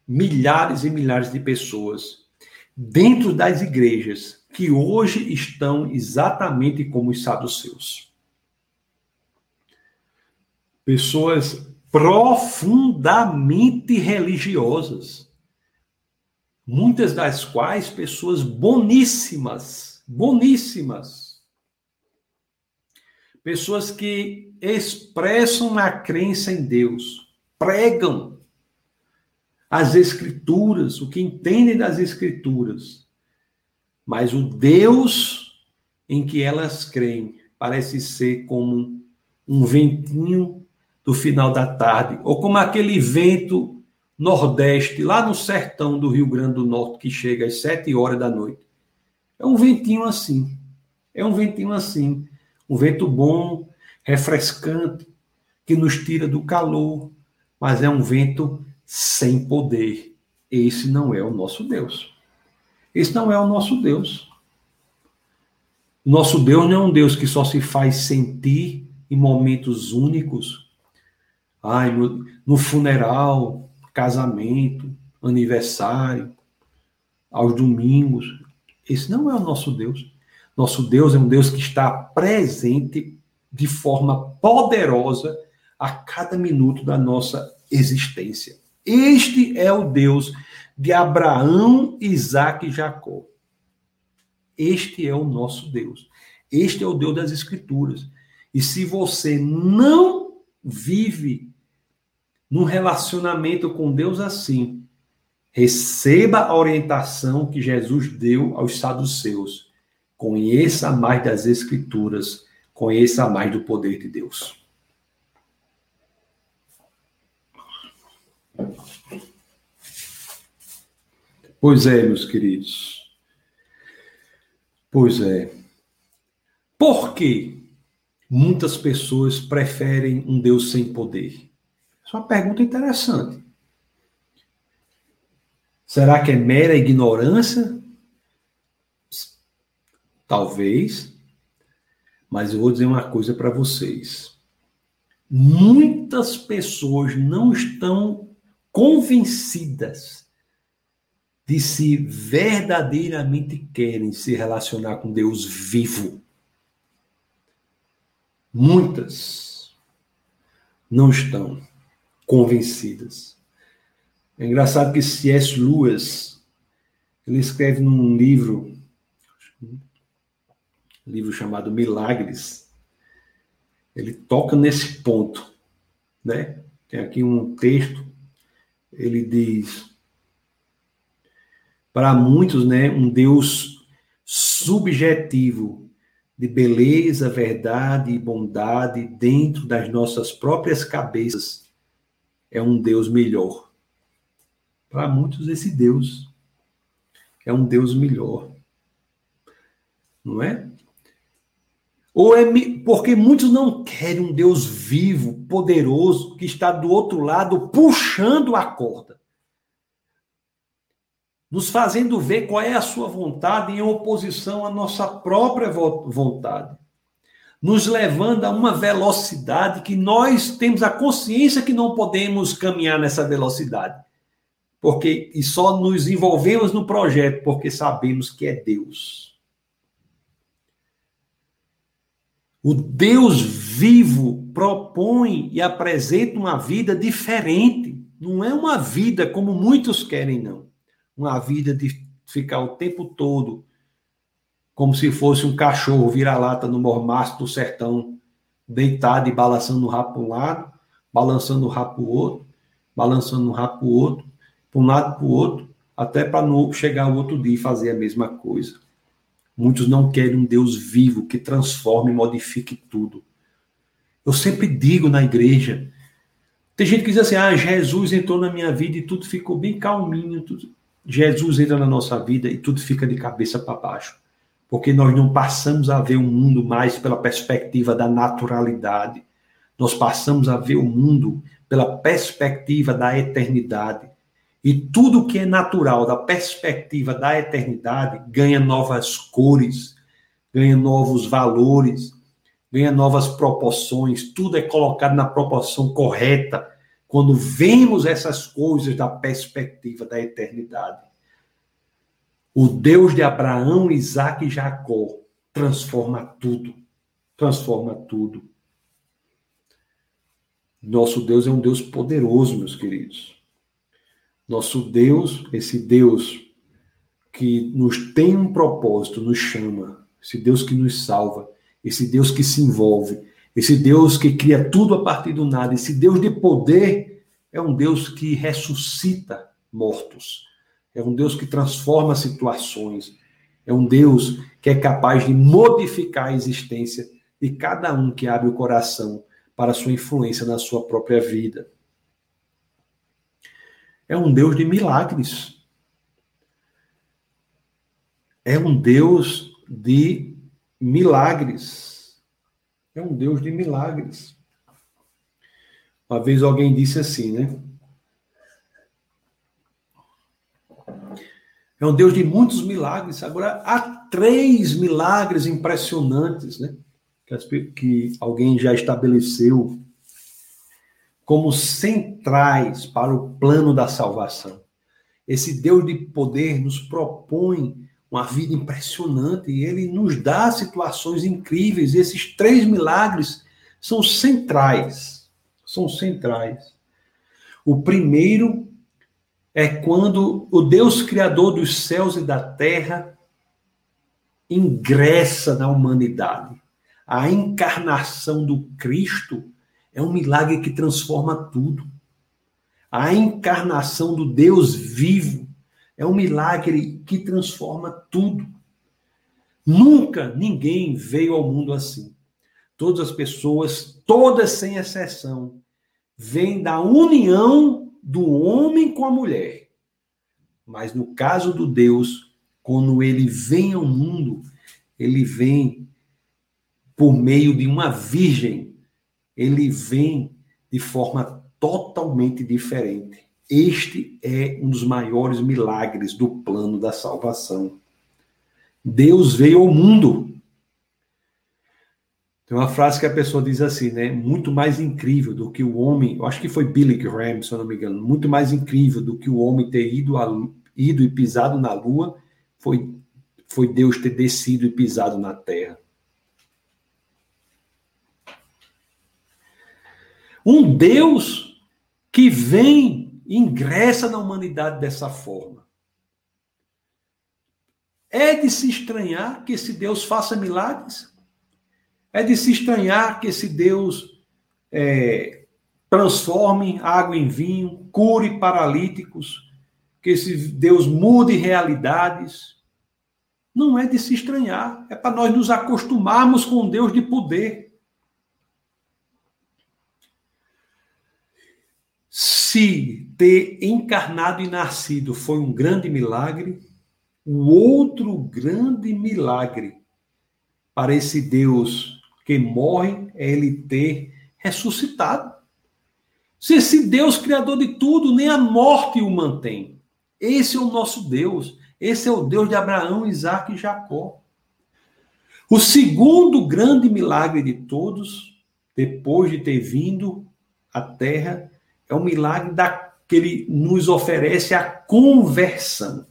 milhares e milhares de pessoas dentro das igrejas que hoje estão exatamente como os saduceus. Pessoas profundamente religiosas, muitas das quais pessoas boníssimas, boníssimas. Pessoas que expressam a crença em Deus, pregam as escrituras, o que entendem das escrituras, mas o Deus em que elas creem parece ser como um ventinho do final da tarde, ou como aquele vento nordeste, lá no sertão do Rio Grande do Norte, que chega às sete horas da noite. É um ventinho assim. É um ventinho assim. Um vento bom, refrescante, que nos tira do calor, mas é um vento sem poder. Esse não é o nosso Deus. Esse não é o nosso Deus. Nosso Deus não é um Deus que só se faz sentir em momentos únicos. Ai, no, no funeral, casamento, aniversário, aos domingos. Esse não é o nosso Deus. Nosso Deus é um Deus que está presente de forma poderosa a cada minuto da nossa existência. Este é o Deus de Abraão, Isaac e Jacó. Este é o nosso Deus. Este é o Deus das Escrituras. E se você não vive num relacionamento com Deus assim, receba a orientação que Jesus deu aos saduceus. Conheça mais das Escrituras, conheça mais do poder de Deus. Pois é, meus queridos. Pois é. Por que muitas pessoas preferem um Deus sem poder? Isso é uma pergunta interessante. Será que é mera ignorância? Talvez. Mas eu vou dizer uma coisa para vocês. Muitas pessoas não estão convencidas de se verdadeiramente querem se relacionar com Deus vivo. Muitas não estão convencidas. É engraçado que C.S. Lewis, ele escreve num livro, um livro chamado Milagres, ele toca nesse ponto, né? Tem aqui um texto, ele diz: para muitos, né, um Deus subjetivo de beleza, verdade e bondade dentro das nossas próprias cabeças é um Deus melhor. Para muitos, esse Deus é um Deus melhor. Não é? Ou é porque muitos não querem um Deus vivo, poderoso, que está do outro lado puxando a corda. Nos fazendo ver qual é a sua vontade em oposição à nossa própria vontade. Nos levando a uma velocidade que nós temos a consciência que não podemos caminhar nessa velocidade. Porque e só nos envolvemos no projeto porque sabemos que é Deus. O Deus vivo propõe e apresenta uma vida diferente. Não é uma vida como muitos querem, não. Uma vida de ficar o tempo todo como se fosse um cachorro vira-lata no mormaço do sertão, deitado e balançando o rabo para um lado, balançando o rabo para o outro, balançando o rabo para o outro, para um lado para o outro, até para chegar o outro dia e fazer a mesma coisa. Muitos não querem um Deus vivo que transforme e modifique tudo. Eu sempre digo na igreja, tem gente que diz assim: ah, Jesus entrou na minha vida e tudo ficou bem calminho. Tudo. Jesus entra na nossa vida e tudo fica de cabeça para baixo. Porque nós não passamos a ver o mundo mais pela perspectiva da naturalidade. Nós passamos a ver o mundo pela perspectiva da eternidade. E tudo que é natural da perspectiva da eternidade ganha novas cores, ganha novos valores, ganha novas proporções, tudo é colocado na proporção correta quando vemos essas coisas da perspectiva da eternidade. O Deus de Abraão, Isaac e Jacó transforma tudo. Transforma tudo. Nosso Deus é um Deus poderoso, meus queridos. Nosso Deus, esse Deus que nos tem um propósito, nos chama, esse Deus que nos salva, esse Deus que se envolve, esse Deus que cria tudo a partir do nada, esse Deus de poder, é um Deus que ressuscita mortos, é um Deus que transforma situações, é um Deus que é capaz de modificar a existência de cada um que abre o coração para a sua influência na sua própria vida é um Deus de milagres. É um Deus de milagres. É um Deus de milagres. Uma vez alguém disse assim, né? É um Deus de muitos milagres. Agora, há três milagres impressionantes, né? Que, alguém já estabeleceu como centrais para o plano da salvação. Esse Deus de poder nos propõe uma vida impressionante e ele nos dá situações incríveis. Esses três milagres são centrais. São centrais. O primeiro é quando o Deus criador dos céus e da terra ingressa na humanidade. A encarnação do Cristo é um milagre que transforma tudo. A encarnação do Deus vivo é um milagre que transforma tudo. Nunca ninguém veio ao mundo assim. Todas as pessoas, todas sem exceção, vêm da união do homem com a mulher. Mas no caso do Deus, quando ele vem ao mundo, ele vem por meio de uma virgem ele vem de forma totalmente diferente. Este é um dos maiores milagres do plano da salvação. Deus veio ao mundo. Tem uma frase que a pessoa diz assim, né? Muito mais incrível do que o homem, eu acho que foi Billy Graham, se eu não me engano, muito mais incrível do que o homem ter ido, a, ido e pisado na lua, foi, foi Deus ter descido e pisado na terra. Um Deus que vem e ingressa na humanidade dessa forma. É de se estranhar que esse Deus faça milagres? É de se estranhar que esse Deus é, transforme água em vinho, cure paralíticos, que esse Deus mude realidades? Não é de se estranhar, é para nós nos acostumarmos com Deus de poder. Se ter encarnado e nascido foi um grande milagre, o outro grande milagre para esse Deus que morre é ele ter ressuscitado. Se esse Deus criador de tudo, nem a morte o mantém. Esse é o nosso Deus. Esse é o Deus de Abraão, Isaac e Jacó. O segundo grande milagre de todos, depois de ter vindo à terra, é o milagre da, que ele nos oferece a conversão.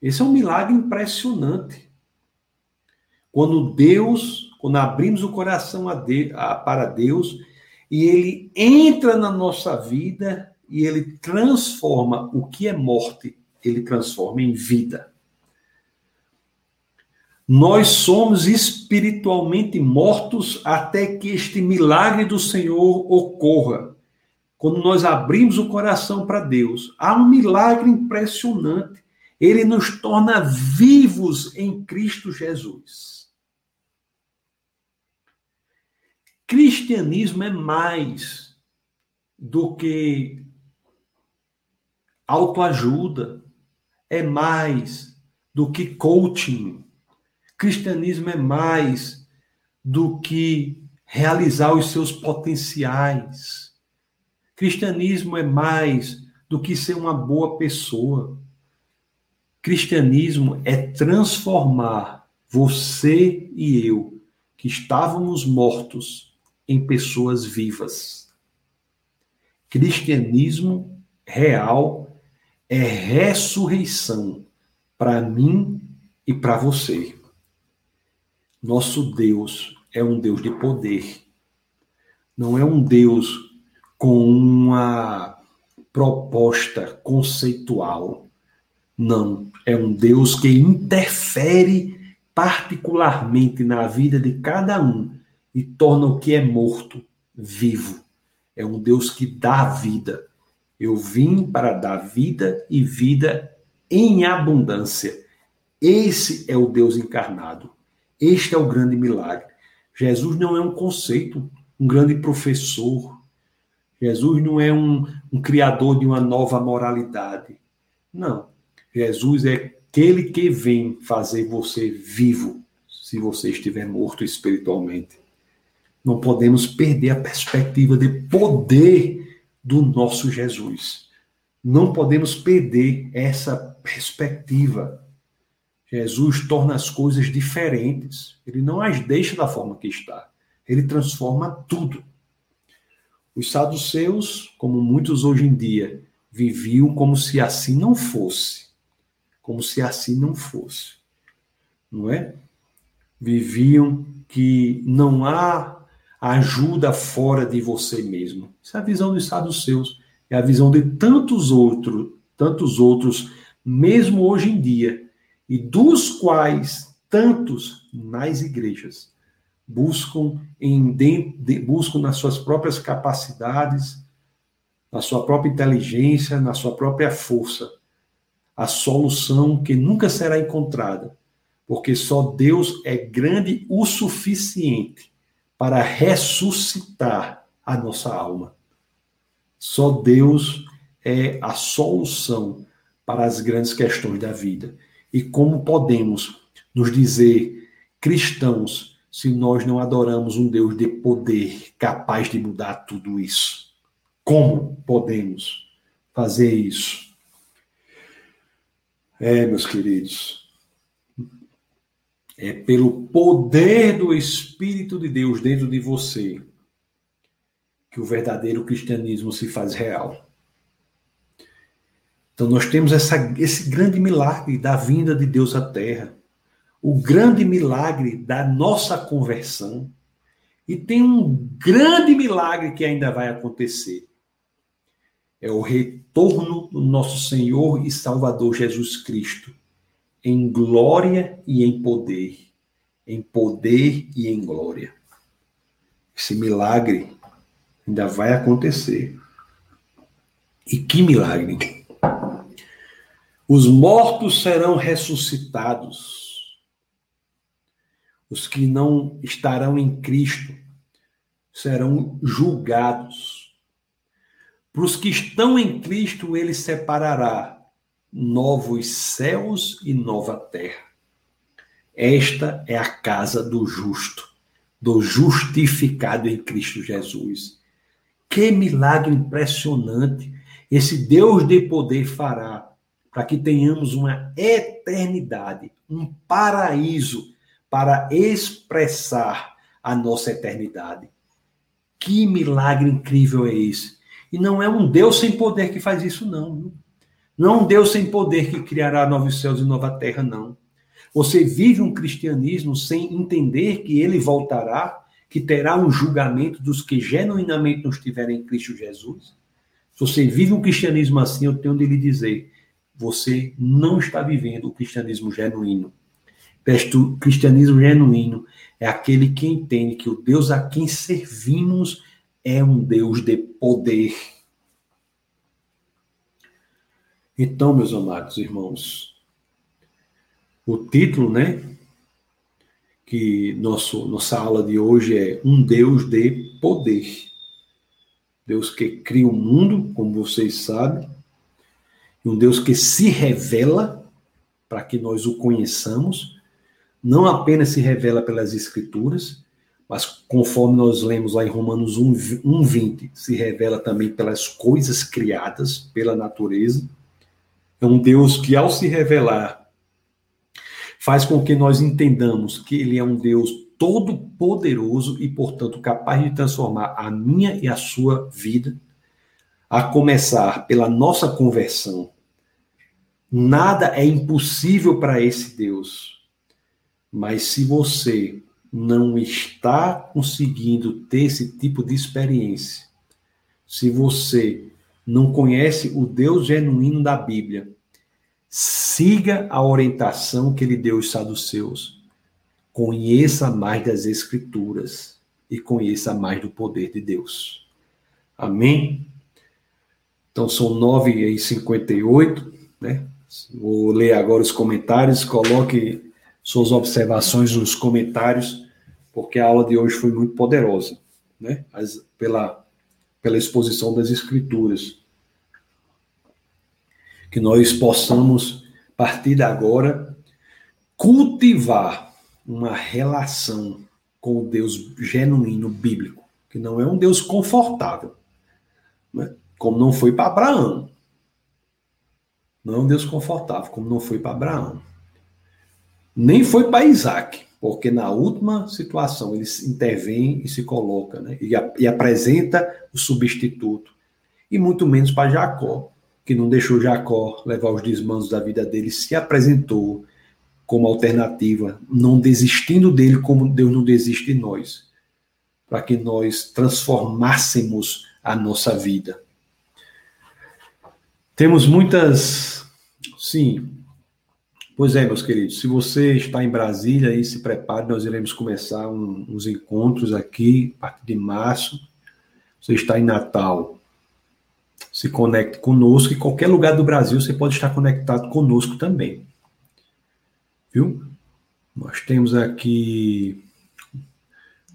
Esse é um milagre impressionante. Quando Deus, quando abrimos o coração a de, a, para Deus, e ele entra na nossa vida e ele transforma o que é morte, ele transforma em vida. Nós somos espiritualmente mortos até que este milagre do Senhor ocorra. Quando nós abrimos o coração para Deus, há um milagre impressionante ele nos torna vivos em Cristo Jesus. Cristianismo é mais do que autoajuda, é mais do que coaching. Cristianismo é mais do que realizar os seus potenciais. Cristianismo é mais do que ser uma boa pessoa. Cristianismo é transformar você e eu, que estávamos mortos, em pessoas vivas. Cristianismo real é ressurreição para mim e para você. Nosso Deus é um Deus de poder. Não é um Deus com uma proposta conceitual. Não, é um Deus que interfere particularmente na vida de cada um e torna o que é morto vivo. É um Deus que dá vida. Eu vim para dar vida e vida em abundância. Esse é o Deus encarnado. Este é o grande milagre. Jesus não é um conceito, um grande professor. Jesus não é um, um criador de uma nova moralidade. Não. Jesus é aquele que vem fazer você vivo, se você estiver morto espiritualmente. Não podemos perder a perspectiva de poder do nosso Jesus. Não podemos perder essa perspectiva. Jesus torna as coisas diferentes. Ele não as deixa da forma que está. Ele transforma tudo. Os saduceus, como muitos hoje em dia, viviam como se assim não fosse como se assim não fosse. Não é? Viviam que não há ajuda fora de você mesmo. Essa é a visão dos saduceus. É a visão de tantos outros, tantos outros, mesmo hoje em dia, e dos quais tantos nas igrejas buscam em buscam nas suas próprias capacidades, na sua própria inteligência, na sua própria força, a solução que nunca será encontrada, porque só Deus é grande o suficiente para ressuscitar a nossa alma. Só Deus é a solução para as grandes questões da vida. E como podemos nos dizer cristãos se nós não adoramos um Deus de poder capaz de mudar tudo isso? Como podemos fazer isso? É, meus queridos, é pelo poder do Espírito de Deus dentro de você que o verdadeiro cristianismo se faz real. Então, nós temos essa, esse grande milagre da vinda de Deus à Terra, o grande milagre da nossa conversão, e tem um grande milagre que ainda vai acontecer é o retorno do nosso Senhor e Salvador Jesus Cristo, em glória e em poder, em poder e em glória. Esse milagre ainda vai acontecer. E que milagre! Os mortos serão ressuscitados. Os que não estarão em Cristo serão julgados. Para os que estão em Cristo, ele separará novos céus e nova terra. Esta é a casa do justo, do justificado em Cristo Jesus. Que milagre impressionante esse Deus de poder fará para que tenhamos uma eternidade, um paraíso para expressar a nossa eternidade. Que milagre incrível é esse! E não é um Deus sem poder que faz isso, não. Não um Deus sem poder que criará novos céus e nova terra, não. Você vive um cristianismo sem entender que ele voltará, que terá um julgamento dos que genuinamente não estiverem em Cristo Jesus? Se você vive um cristianismo assim, eu tenho de lhe dizer, você não está vivendo o cristianismo genuíno. O cristianismo genuíno é aquele que entende que o Deus a quem servimos é um Deus de poder. Então, meus amados irmãos, o título, né, que nosso, nossa aula de hoje é Um Deus de Poder. Deus que cria o mundo, como vocês sabem, e um Deus que se revela para que nós o conheçamos, não apenas se revela pelas Escrituras, mas conforme nós lemos lá em Romanos 1:20, se revela também pelas coisas criadas pela natureza. É um Deus que, ao se revelar, faz com que nós entendamos que Ele é um Deus todo-poderoso e, portanto, capaz de transformar a minha e a sua vida, a começar pela nossa conversão. Nada é impossível para esse Deus. Mas se você não está conseguindo ter esse tipo de experiência, se você não conhece o Deus genuíno da Bíblia, siga a orientação que ele deu aos saduceus. Conheça mais das Escrituras e conheça mais do poder de Deus. Amém? Então são 9h58, né? Vou ler agora os comentários. Coloque suas observações nos comentários, porque a aula de hoje foi muito poderosa, né? As, pela, pela exposição das Escrituras. Que nós possamos, a partir de agora, cultivar uma relação com o Deus genuíno bíblico, que não é um Deus confortável, né? como não foi para Abraão. Não é um Deus confortável, como não foi para Abraão. Nem foi para Isaac, porque na última situação ele intervém e se coloca, né? e, a, e apresenta o substituto. E muito menos para Jacó, que não deixou Jacó levar os desmandos da vida dele, se apresentou como alternativa, não desistindo dele como Deus não desiste de nós, para que nós transformássemos a nossa vida. Temos muitas. Sim. Pois é, meus queridos, se você está em Brasília, aí se prepare, nós iremos começar um, uns encontros aqui, a partir de março. Você está em Natal, se conecte conosco, em qualquer lugar do Brasil você pode estar conectado conosco também viu? Nós temos aqui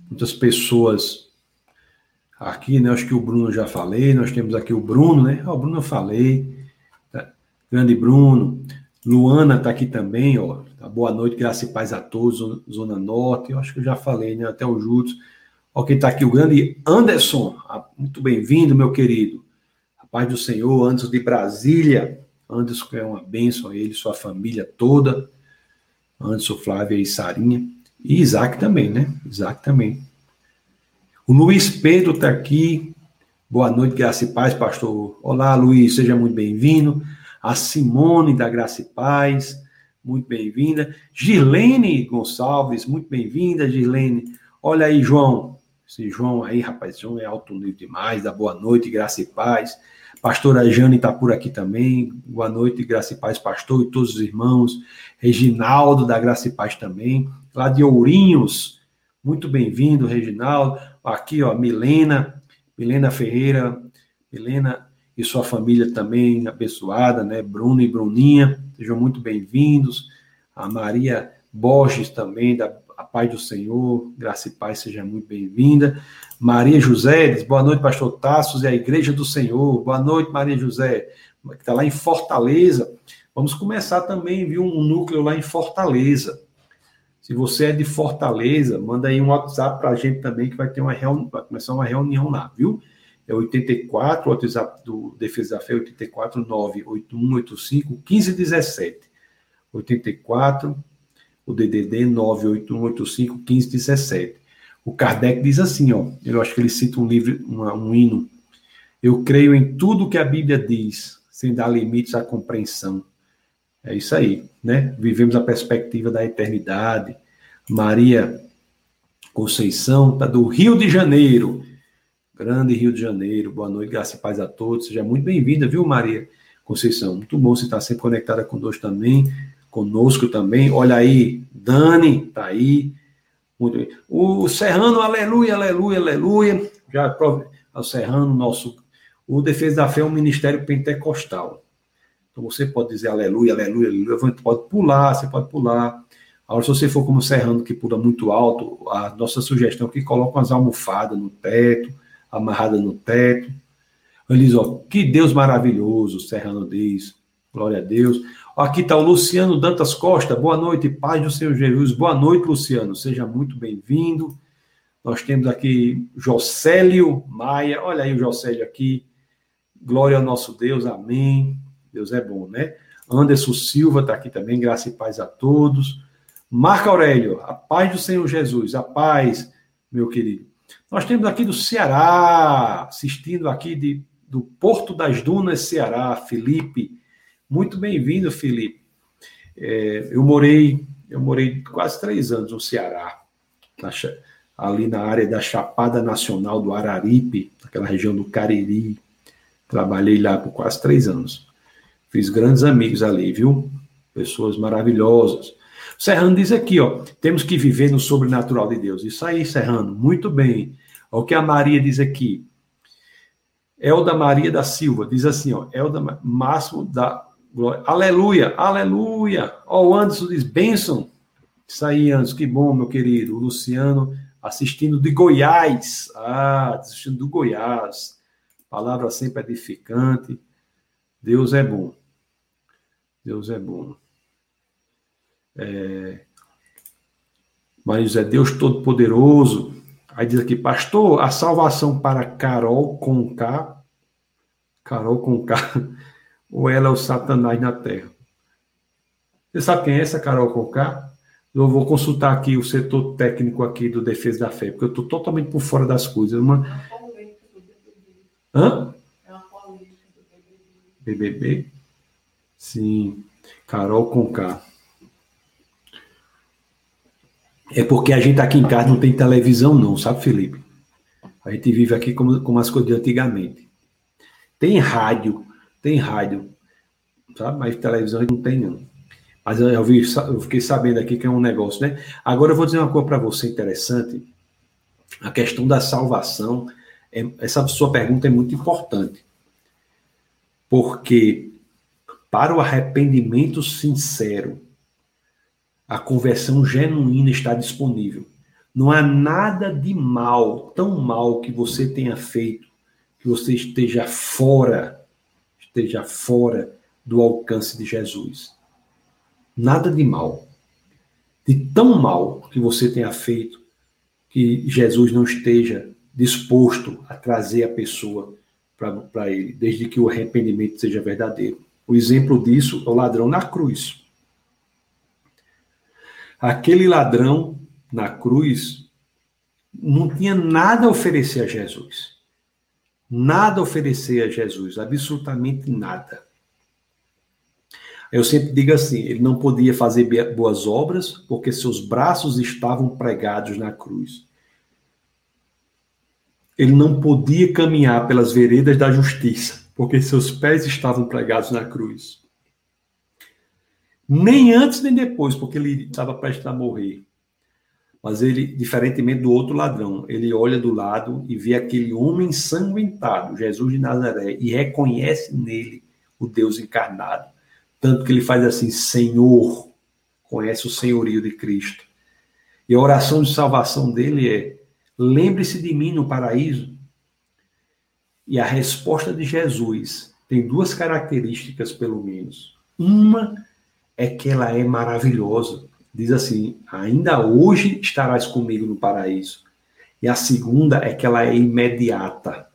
muitas pessoas aqui, né? Acho que o Bruno já falei, nós temos aqui o Bruno, né? Ah, o Bruno eu falei. Tá? Grande Bruno. Luana está aqui também, ó. Tá? Boa noite, graça e paz a todos, Zona Norte. Eu acho que eu já falei, né? Até o Jutos. Ó, quem está aqui, o grande Anderson. Ah, muito bem-vindo, meu querido. A paz do Senhor, Anderson de Brasília. Anderson é uma bênção a ele, sua família toda. Anderson, Flávia e Sarinha. E Isaac também, né? Isaac também. O Luiz Pedro está aqui. Boa noite, graça e paz, pastor. Olá, Luiz, seja muito bem-vindo. A Simone da Graça e Paz, muito bem-vinda. Girlene Gonçalves, muito bem-vinda, Girlene. Olha aí, João. Esse João aí, rapaz, João é alto nível demais. Da boa noite, graça e paz. Pastora Jane está por aqui também. Boa noite, graça e paz, pastor e todos os irmãos. Reginaldo da Graça e Paz também. Lá de Ourinhos, muito bem-vindo, Reginaldo. Aqui, ó, Milena, Milena Ferreira, Milena e sua família também abençoada, né? Bruno e Bruninha, sejam muito bem-vindos. A Maria Borges também, da a paz do Senhor, graça e paz, seja muito bem-vinda. Maria José diz, boa noite, pastor Tassos e a Igreja do Senhor. Boa noite, Maria José, que está lá em Fortaleza. Vamos começar também, viu, um núcleo lá em Fortaleza. Se você é de Fortaleza, manda aí um WhatsApp para a gente também, que vai ter uma reunião, vai começar uma reunião lá, viu? É 84, o WhatsApp do Defesa da Fé, 84 98185 1517. 84, o DDD 98185 1517. O Kardec diz assim, ó, eu acho que ele cita um livro, uma, um hino. Eu creio em tudo que a Bíblia diz, sem dar limites à compreensão. É isso aí, né? Vivemos a perspectiva da eternidade. Maria Conceição, tá do Rio de Janeiro. Grande Rio de Janeiro. Boa noite, graça e paz a todos. Seja muito bem-vinda, viu, Maria Conceição? Muito bom você estar sempre conectada conosco também, conosco também. Olha aí, Dani, tá aí. O Serrano, aleluia, aleluia, aleluia. Já o Serrano, nosso. O Defesa da Fé é um ministério pentecostal. Então você pode dizer aleluia, aleluia, aleluia, pode pular, você pode pular. Agora, se você for como Serrano, que pula muito alto, a nossa sugestão é que coloque umas almofadas no teto, amarrada no teto. Ele diz, ó, que Deus maravilhoso, Serrano diz. Glória a Deus. Aqui está o Luciano Dantas Costa. Boa noite, paz do Senhor Jesus. Boa noite, Luciano. Seja muito bem-vindo. Nós temos aqui Jocélio Maia. Olha aí o Jocélio aqui. Glória ao nosso Deus. Amém. Deus é bom, né? Anderson Silva está aqui também, graça e paz a todos. Marco Aurélio, a paz do Senhor Jesus, a paz, meu querido. Nós temos aqui do Ceará, assistindo aqui de, do Porto das Dunas, Ceará, Felipe. Muito bem-vindo, Felipe. É, eu morei, eu morei quase três anos no Ceará, na, ali na área da Chapada Nacional do Araripe, naquela região do Cariri. Trabalhei lá por quase três anos. Fiz grandes amigos ali, viu? Pessoas maravilhosas. Serrano diz aqui, ó, temos que viver no sobrenatural de Deus. Isso aí, Serrano, muito bem. O que a Maria diz aqui. Elda Maria da Silva diz assim, ó, Elda Máximo da Glória. Aleluia, aleluia. Ó, o Anderson diz, bênção. Isso aí, Anderson, que bom, meu querido. O Luciano assistindo de Goiás. Ah, assistindo do Goiás. Palavra sempre edificante. Deus é bom. Deus é bom. É... Mas é Deus Todo-Poderoso. Aí diz aqui, pastor, a salvação para Carol com K. Carol com K. Ou ela é o Satanás na terra? Você sabe quem é essa Carol com K? Eu vou consultar aqui o setor técnico aqui do Defesa da Fé, porque eu estou totalmente por fora das coisas. Uma... Hã? BBB? Sim. Carol com K. É porque a gente aqui em casa não tem televisão, não, sabe, Felipe? A gente vive aqui como, como as coisas de antigamente. Tem rádio, tem rádio, sabe? Mas televisão não tem, não. Mas eu, vi, eu fiquei sabendo aqui que é um negócio, né? Agora eu vou dizer uma coisa para você interessante. A questão da salvação, é, essa sua pergunta é muito importante. Porque para o arrependimento sincero, a conversão genuína está disponível. Não há nada de mal, tão mal que você tenha feito, que você esteja fora, esteja fora do alcance de Jesus. Nada de mal. De tão mal que você tenha feito, que Jesus não esteja disposto a trazer a pessoa para ele, desde que o arrependimento seja verdadeiro. O exemplo disso é o ladrão na cruz. Aquele ladrão na cruz não tinha nada a oferecer a Jesus. Nada a oferecer a Jesus, absolutamente nada. Eu sempre digo assim: ele não podia fazer boas obras porque seus braços estavam pregados na cruz ele não podia caminhar pelas veredas da justiça, porque seus pés estavam pregados na cruz. Nem antes nem depois, porque ele estava prestes a morrer. Mas ele, diferentemente do outro ladrão, ele olha do lado e vê aquele homem ensanguentado, Jesus de Nazaré, e reconhece nele o Deus encarnado. Tanto que ele faz assim: Senhor, conhece o senhorio de Cristo. E a oração de salvação dele é: lembre-se de mim no paraíso. E a resposta de Jesus tem duas características, pelo menos. Uma é que ela é maravilhosa. Diz assim: ainda hoje estarás comigo no paraíso. E a segunda é que ela é imediata.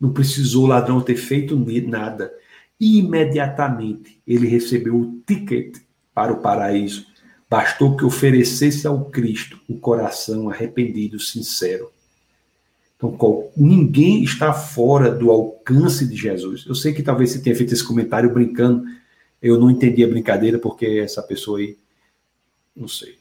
Não precisou o ladrão ter feito nada. Imediatamente ele recebeu o ticket para o paraíso. Bastou que oferecesse ao Cristo um coração arrependido, sincero. Então, ninguém está fora do alcance de Jesus. Eu sei que talvez você tenha feito esse comentário brincando. Eu não entendi a brincadeira porque essa pessoa aí, não sei.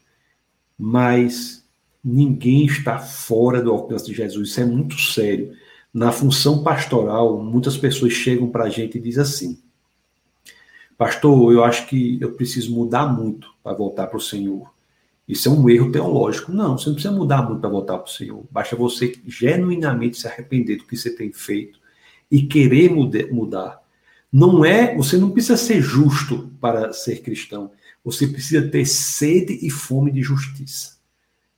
Mas ninguém está fora do alcance de Jesus. Isso é muito sério. Na função pastoral, muitas pessoas chegam para a gente e dizem assim: Pastor, eu acho que eu preciso mudar muito para voltar para o Senhor. Isso é um erro teológico. Não, você não precisa mudar muito para voltar para o Senhor. Basta você genuinamente se arrepender do que você tem feito e querer mudar. Não é, você não precisa ser justo para ser cristão. Você precisa ter sede e fome de justiça.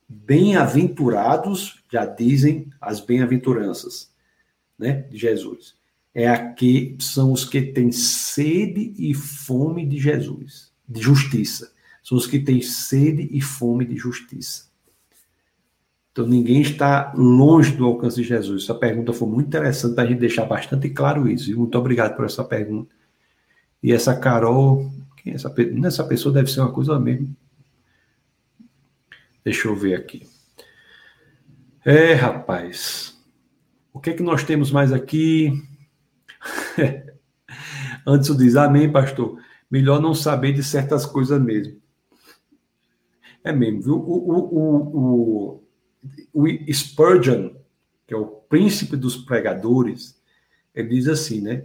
Bem-aventurados, já dizem as bem-aventuranças, né, de Jesus. É aqui são os que têm sede e fome de Jesus, de justiça são os que têm sede e fome de justiça. Então ninguém está longe do alcance de Jesus. Essa pergunta foi muito interessante a gente deixar bastante claro isso. E muito obrigado por essa pergunta. E essa Carol, quem é essa, essa pessoa deve ser uma coisa mesmo. Deixa eu ver aqui. É, rapaz. O que é que nós temos mais aqui? Antes diz, amém, pastor. Melhor não saber de certas coisas mesmo. É mesmo, viu? O, o, o, o, Spurgeon, que é o príncipe dos pregadores, ele diz assim, né?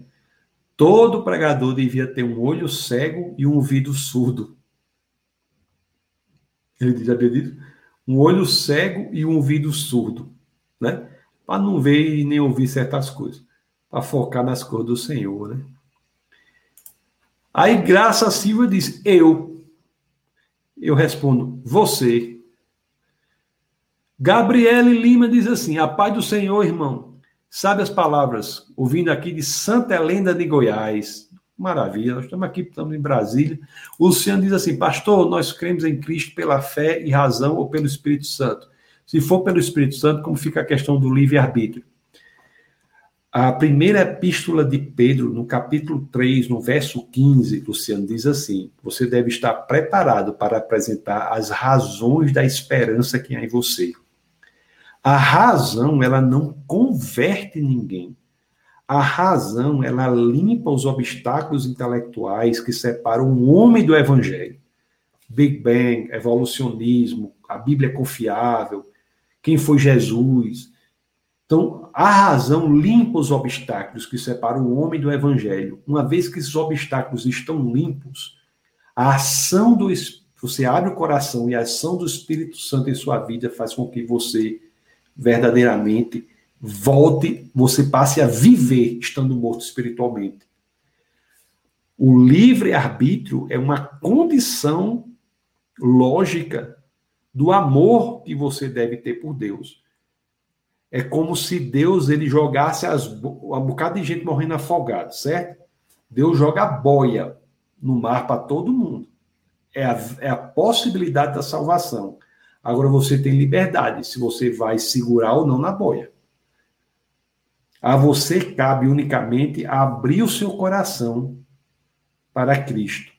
Todo pregador devia ter um olho cego e um ouvido surdo. Ele diz, acredito? Um olho cego e um ouvido surdo, né? Para não ver e nem ouvir certas coisas. Para focar nas coisas do Senhor, né? Aí Graça Silva diz, eu, eu respondo, você. Gabriele Lima diz assim: A paz do Senhor, irmão. Sabe as palavras, ouvindo aqui de Santa Helena de Goiás. Maravilha, nós estamos aqui, estamos em Brasília. O Luciano diz assim: Pastor, nós cremos em Cristo pela fé e razão ou pelo Espírito Santo? Se for pelo Espírito Santo, como fica a questão do livre-arbítrio? A primeira epístola de Pedro, no capítulo 3, no verso 15, Luciano diz assim: Você deve estar preparado para apresentar as razões da esperança que há em você. A razão, ela não converte ninguém. A razão, ela limpa os obstáculos intelectuais que separam o homem do evangelho. Big Bang, evolucionismo, a Bíblia é confiável, quem foi Jesus, então, a razão limpa os obstáculos que separam o homem do evangelho. Uma vez que esses obstáculos estão limpos, a ação do você abre o coração e a ação do Espírito Santo em sua vida faz com que você verdadeiramente volte, você passe a viver estando morto espiritualmente. O livre-arbítrio é uma condição lógica do amor que você deve ter por Deus. É como se Deus ele jogasse as, um bocado de gente morrendo afogado, certo? Deus joga a boia no mar para todo mundo. É a, é a possibilidade da salvação. Agora você tem liberdade se você vai segurar ou não na boia. A você cabe unicamente abrir o seu coração para Cristo.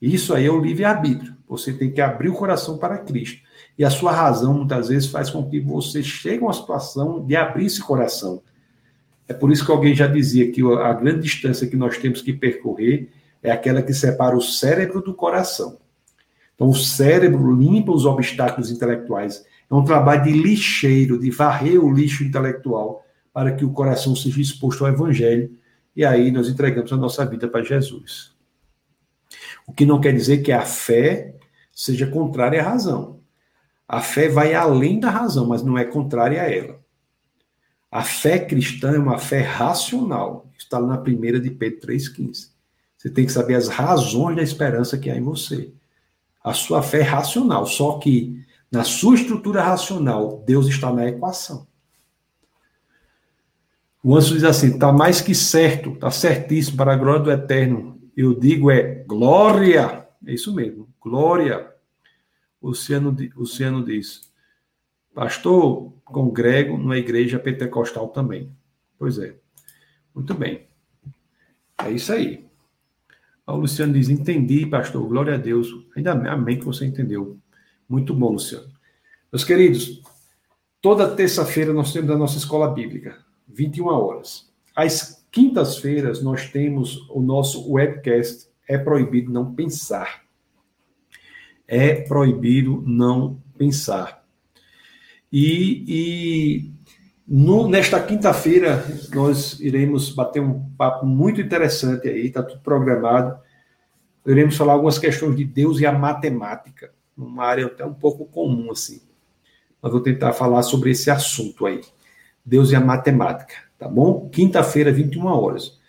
Isso aí é o livre-arbítrio. Você tem que abrir o coração para Cristo. E a sua razão, muitas vezes, faz com que você chegue a uma situação de abrir esse coração. É por isso que alguém já dizia que a grande distância que nós temos que percorrer é aquela que separa o cérebro do coração. Então, o cérebro limpa os obstáculos intelectuais. É um trabalho de lixeiro, de varrer o lixo intelectual, para que o coração seja exposto ao evangelho. E aí nós entregamos a nossa vida para Jesus. O que não quer dizer que a fé seja contrária à razão. A fé vai além da razão, mas não é contrária a ela. A fé cristã é uma fé racional. Está lá na primeira de Pedro 3,15. Você tem que saber as razões da esperança que há em você. A sua fé é racional, só que na sua estrutura racional, Deus está na equação. O anjo diz assim: está mais que certo, está certíssimo para a glória do eterno. Eu digo é glória. É isso mesmo, glória. O Luciano, o Luciano diz: Pastor, congrego numa igreja pentecostal também. Pois é. Muito bem. É isso aí. O Luciano diz: Entendi, pastor. Glória a Deus. Ainda amém que você entendeu. Muito bom, Luciano. Meus queridos, toda terça-feira nós temos a nossa escola bíblica, 21 horas. Às quintas-feiras nós temos o nosso webcast É Proibido Não Pensar. É proibido não pensar. E, e no, nesta quinta-feira nós iremos bater um papo muito interessante aí, está tudo programado. Iremos falar algumas questões de Deus e a matemática uma área até um pouco comum, assim. Mas vou tentar falar sobre esse assunto aí. Deus e a matemática, tá bom? Quinta-feira, 21 horas.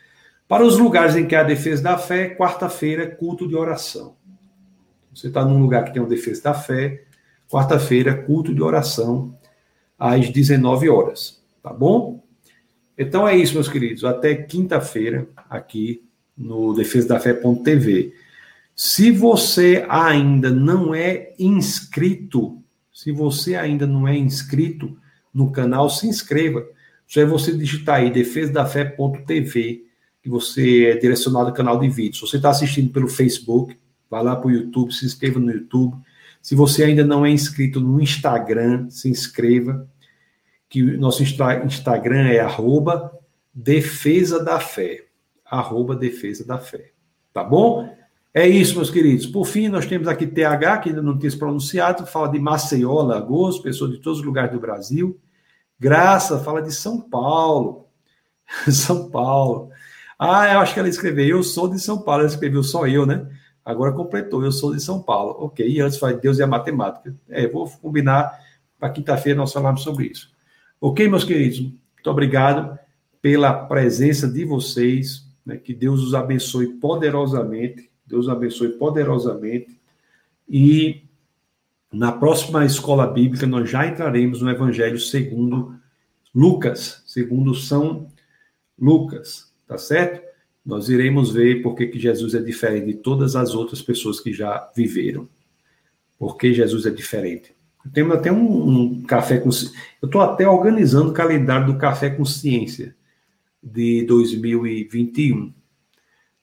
Para os lugares em que há defesa da fé, quarta-feira, culto de oração. Você está num lugar que tem uma defesa da fé, quarta-feira, culto de oração, às 19 horas, tá bom? Então é isso, meus queridos. Até quinta-feira, aqui no defesadafé.tv. Se você ainda não é inscrito, se você ainda não é inscrito no canal, se inscreva. Só é você digitar aí defesadafé.tv, que você é direcionado ao canal de vídeos. Se você está assistindo pelo Facebook, vá lá para o YouTube, se inscreva no YouTube. Se você ainda não é inscrito no Instagram, se inscreva. Que nosso Instagram é arroba defesa da fé. Arroba defesa da fé. Tá bom? É isso, meus queridos. Por fim, nós temos aqui TH, que ainda não tinha se pronunciado, fala de Maceió, Lagoas, pessoas de todos os lugares do Brasil. Graça fala de São Paulo. São Paulo. Ah, eu acho que ela escreveu, eu sou de São Paulo. Ela escreveu só eu, né? Agora completou, eu sou de São Paulo. Ok, e antes fala Deus e a matemática. É, vou combinar para quinta-feira nós falarmos sobre isso. Ok, meus queridos? Muito obrigado pela presença de vocês. Né? Que Deus os abençoe poderosamente Deus abençoe poderosamente. E na próxima escola bíblica nós já entraremos no Evangelho segundo Lucas, segundo São Lucas, tá certo? Nós iremos ver por que Jesus é diferente de todas as outras pessoas que já viveram. Por que Jesus é diferente? Temos até um, um café com. Eu estou até organizando o calendário do Café com Ciência de 2021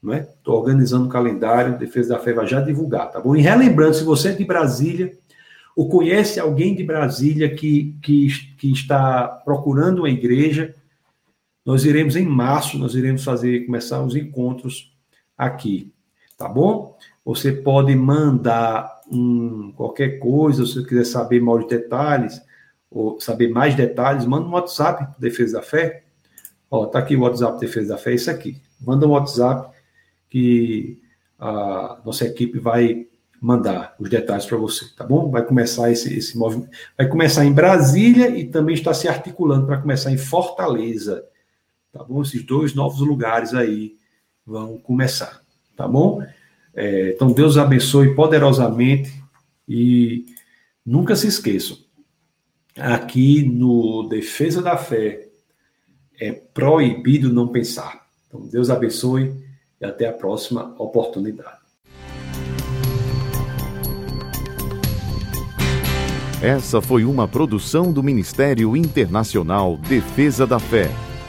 não é? Estou organizando o calendário, Defesa da Fé vai já divulgar, tá bom? E relembrando, se você é de Brasília, ou conhece alguém de Brasília que, que, que está procurando uma igreja, nós iremos em março, nós iremos fazer, começar os encontros aqui, tá bom? Você pode mandar um, qualquer coisa, se você quiser saber mais detalhes, ou saber mais detalhes, manda um WhatsApp Defesa da Fé. Ó, tá aqui o WhatsApp Defesa da Fé, isso aqui. Manda um WhatsApp que a nossa equipe vai mandar os detalhes para você, tá bom? Vai começar esse, esse movimento, vai começar em Brasília e também está se articulando para começar em Fortaleza, tá bom? Esses dois novos lugares aí vão começar, tá bom? É, então Deus abençoe poderosamente e nunca se esqueçam, aqui no Defesa da Fé é proibido não pensar. Então Deus abençoe e até a próxima oportunidade. Essa foi uma produção do Ministério Internacional Defesa da Fé,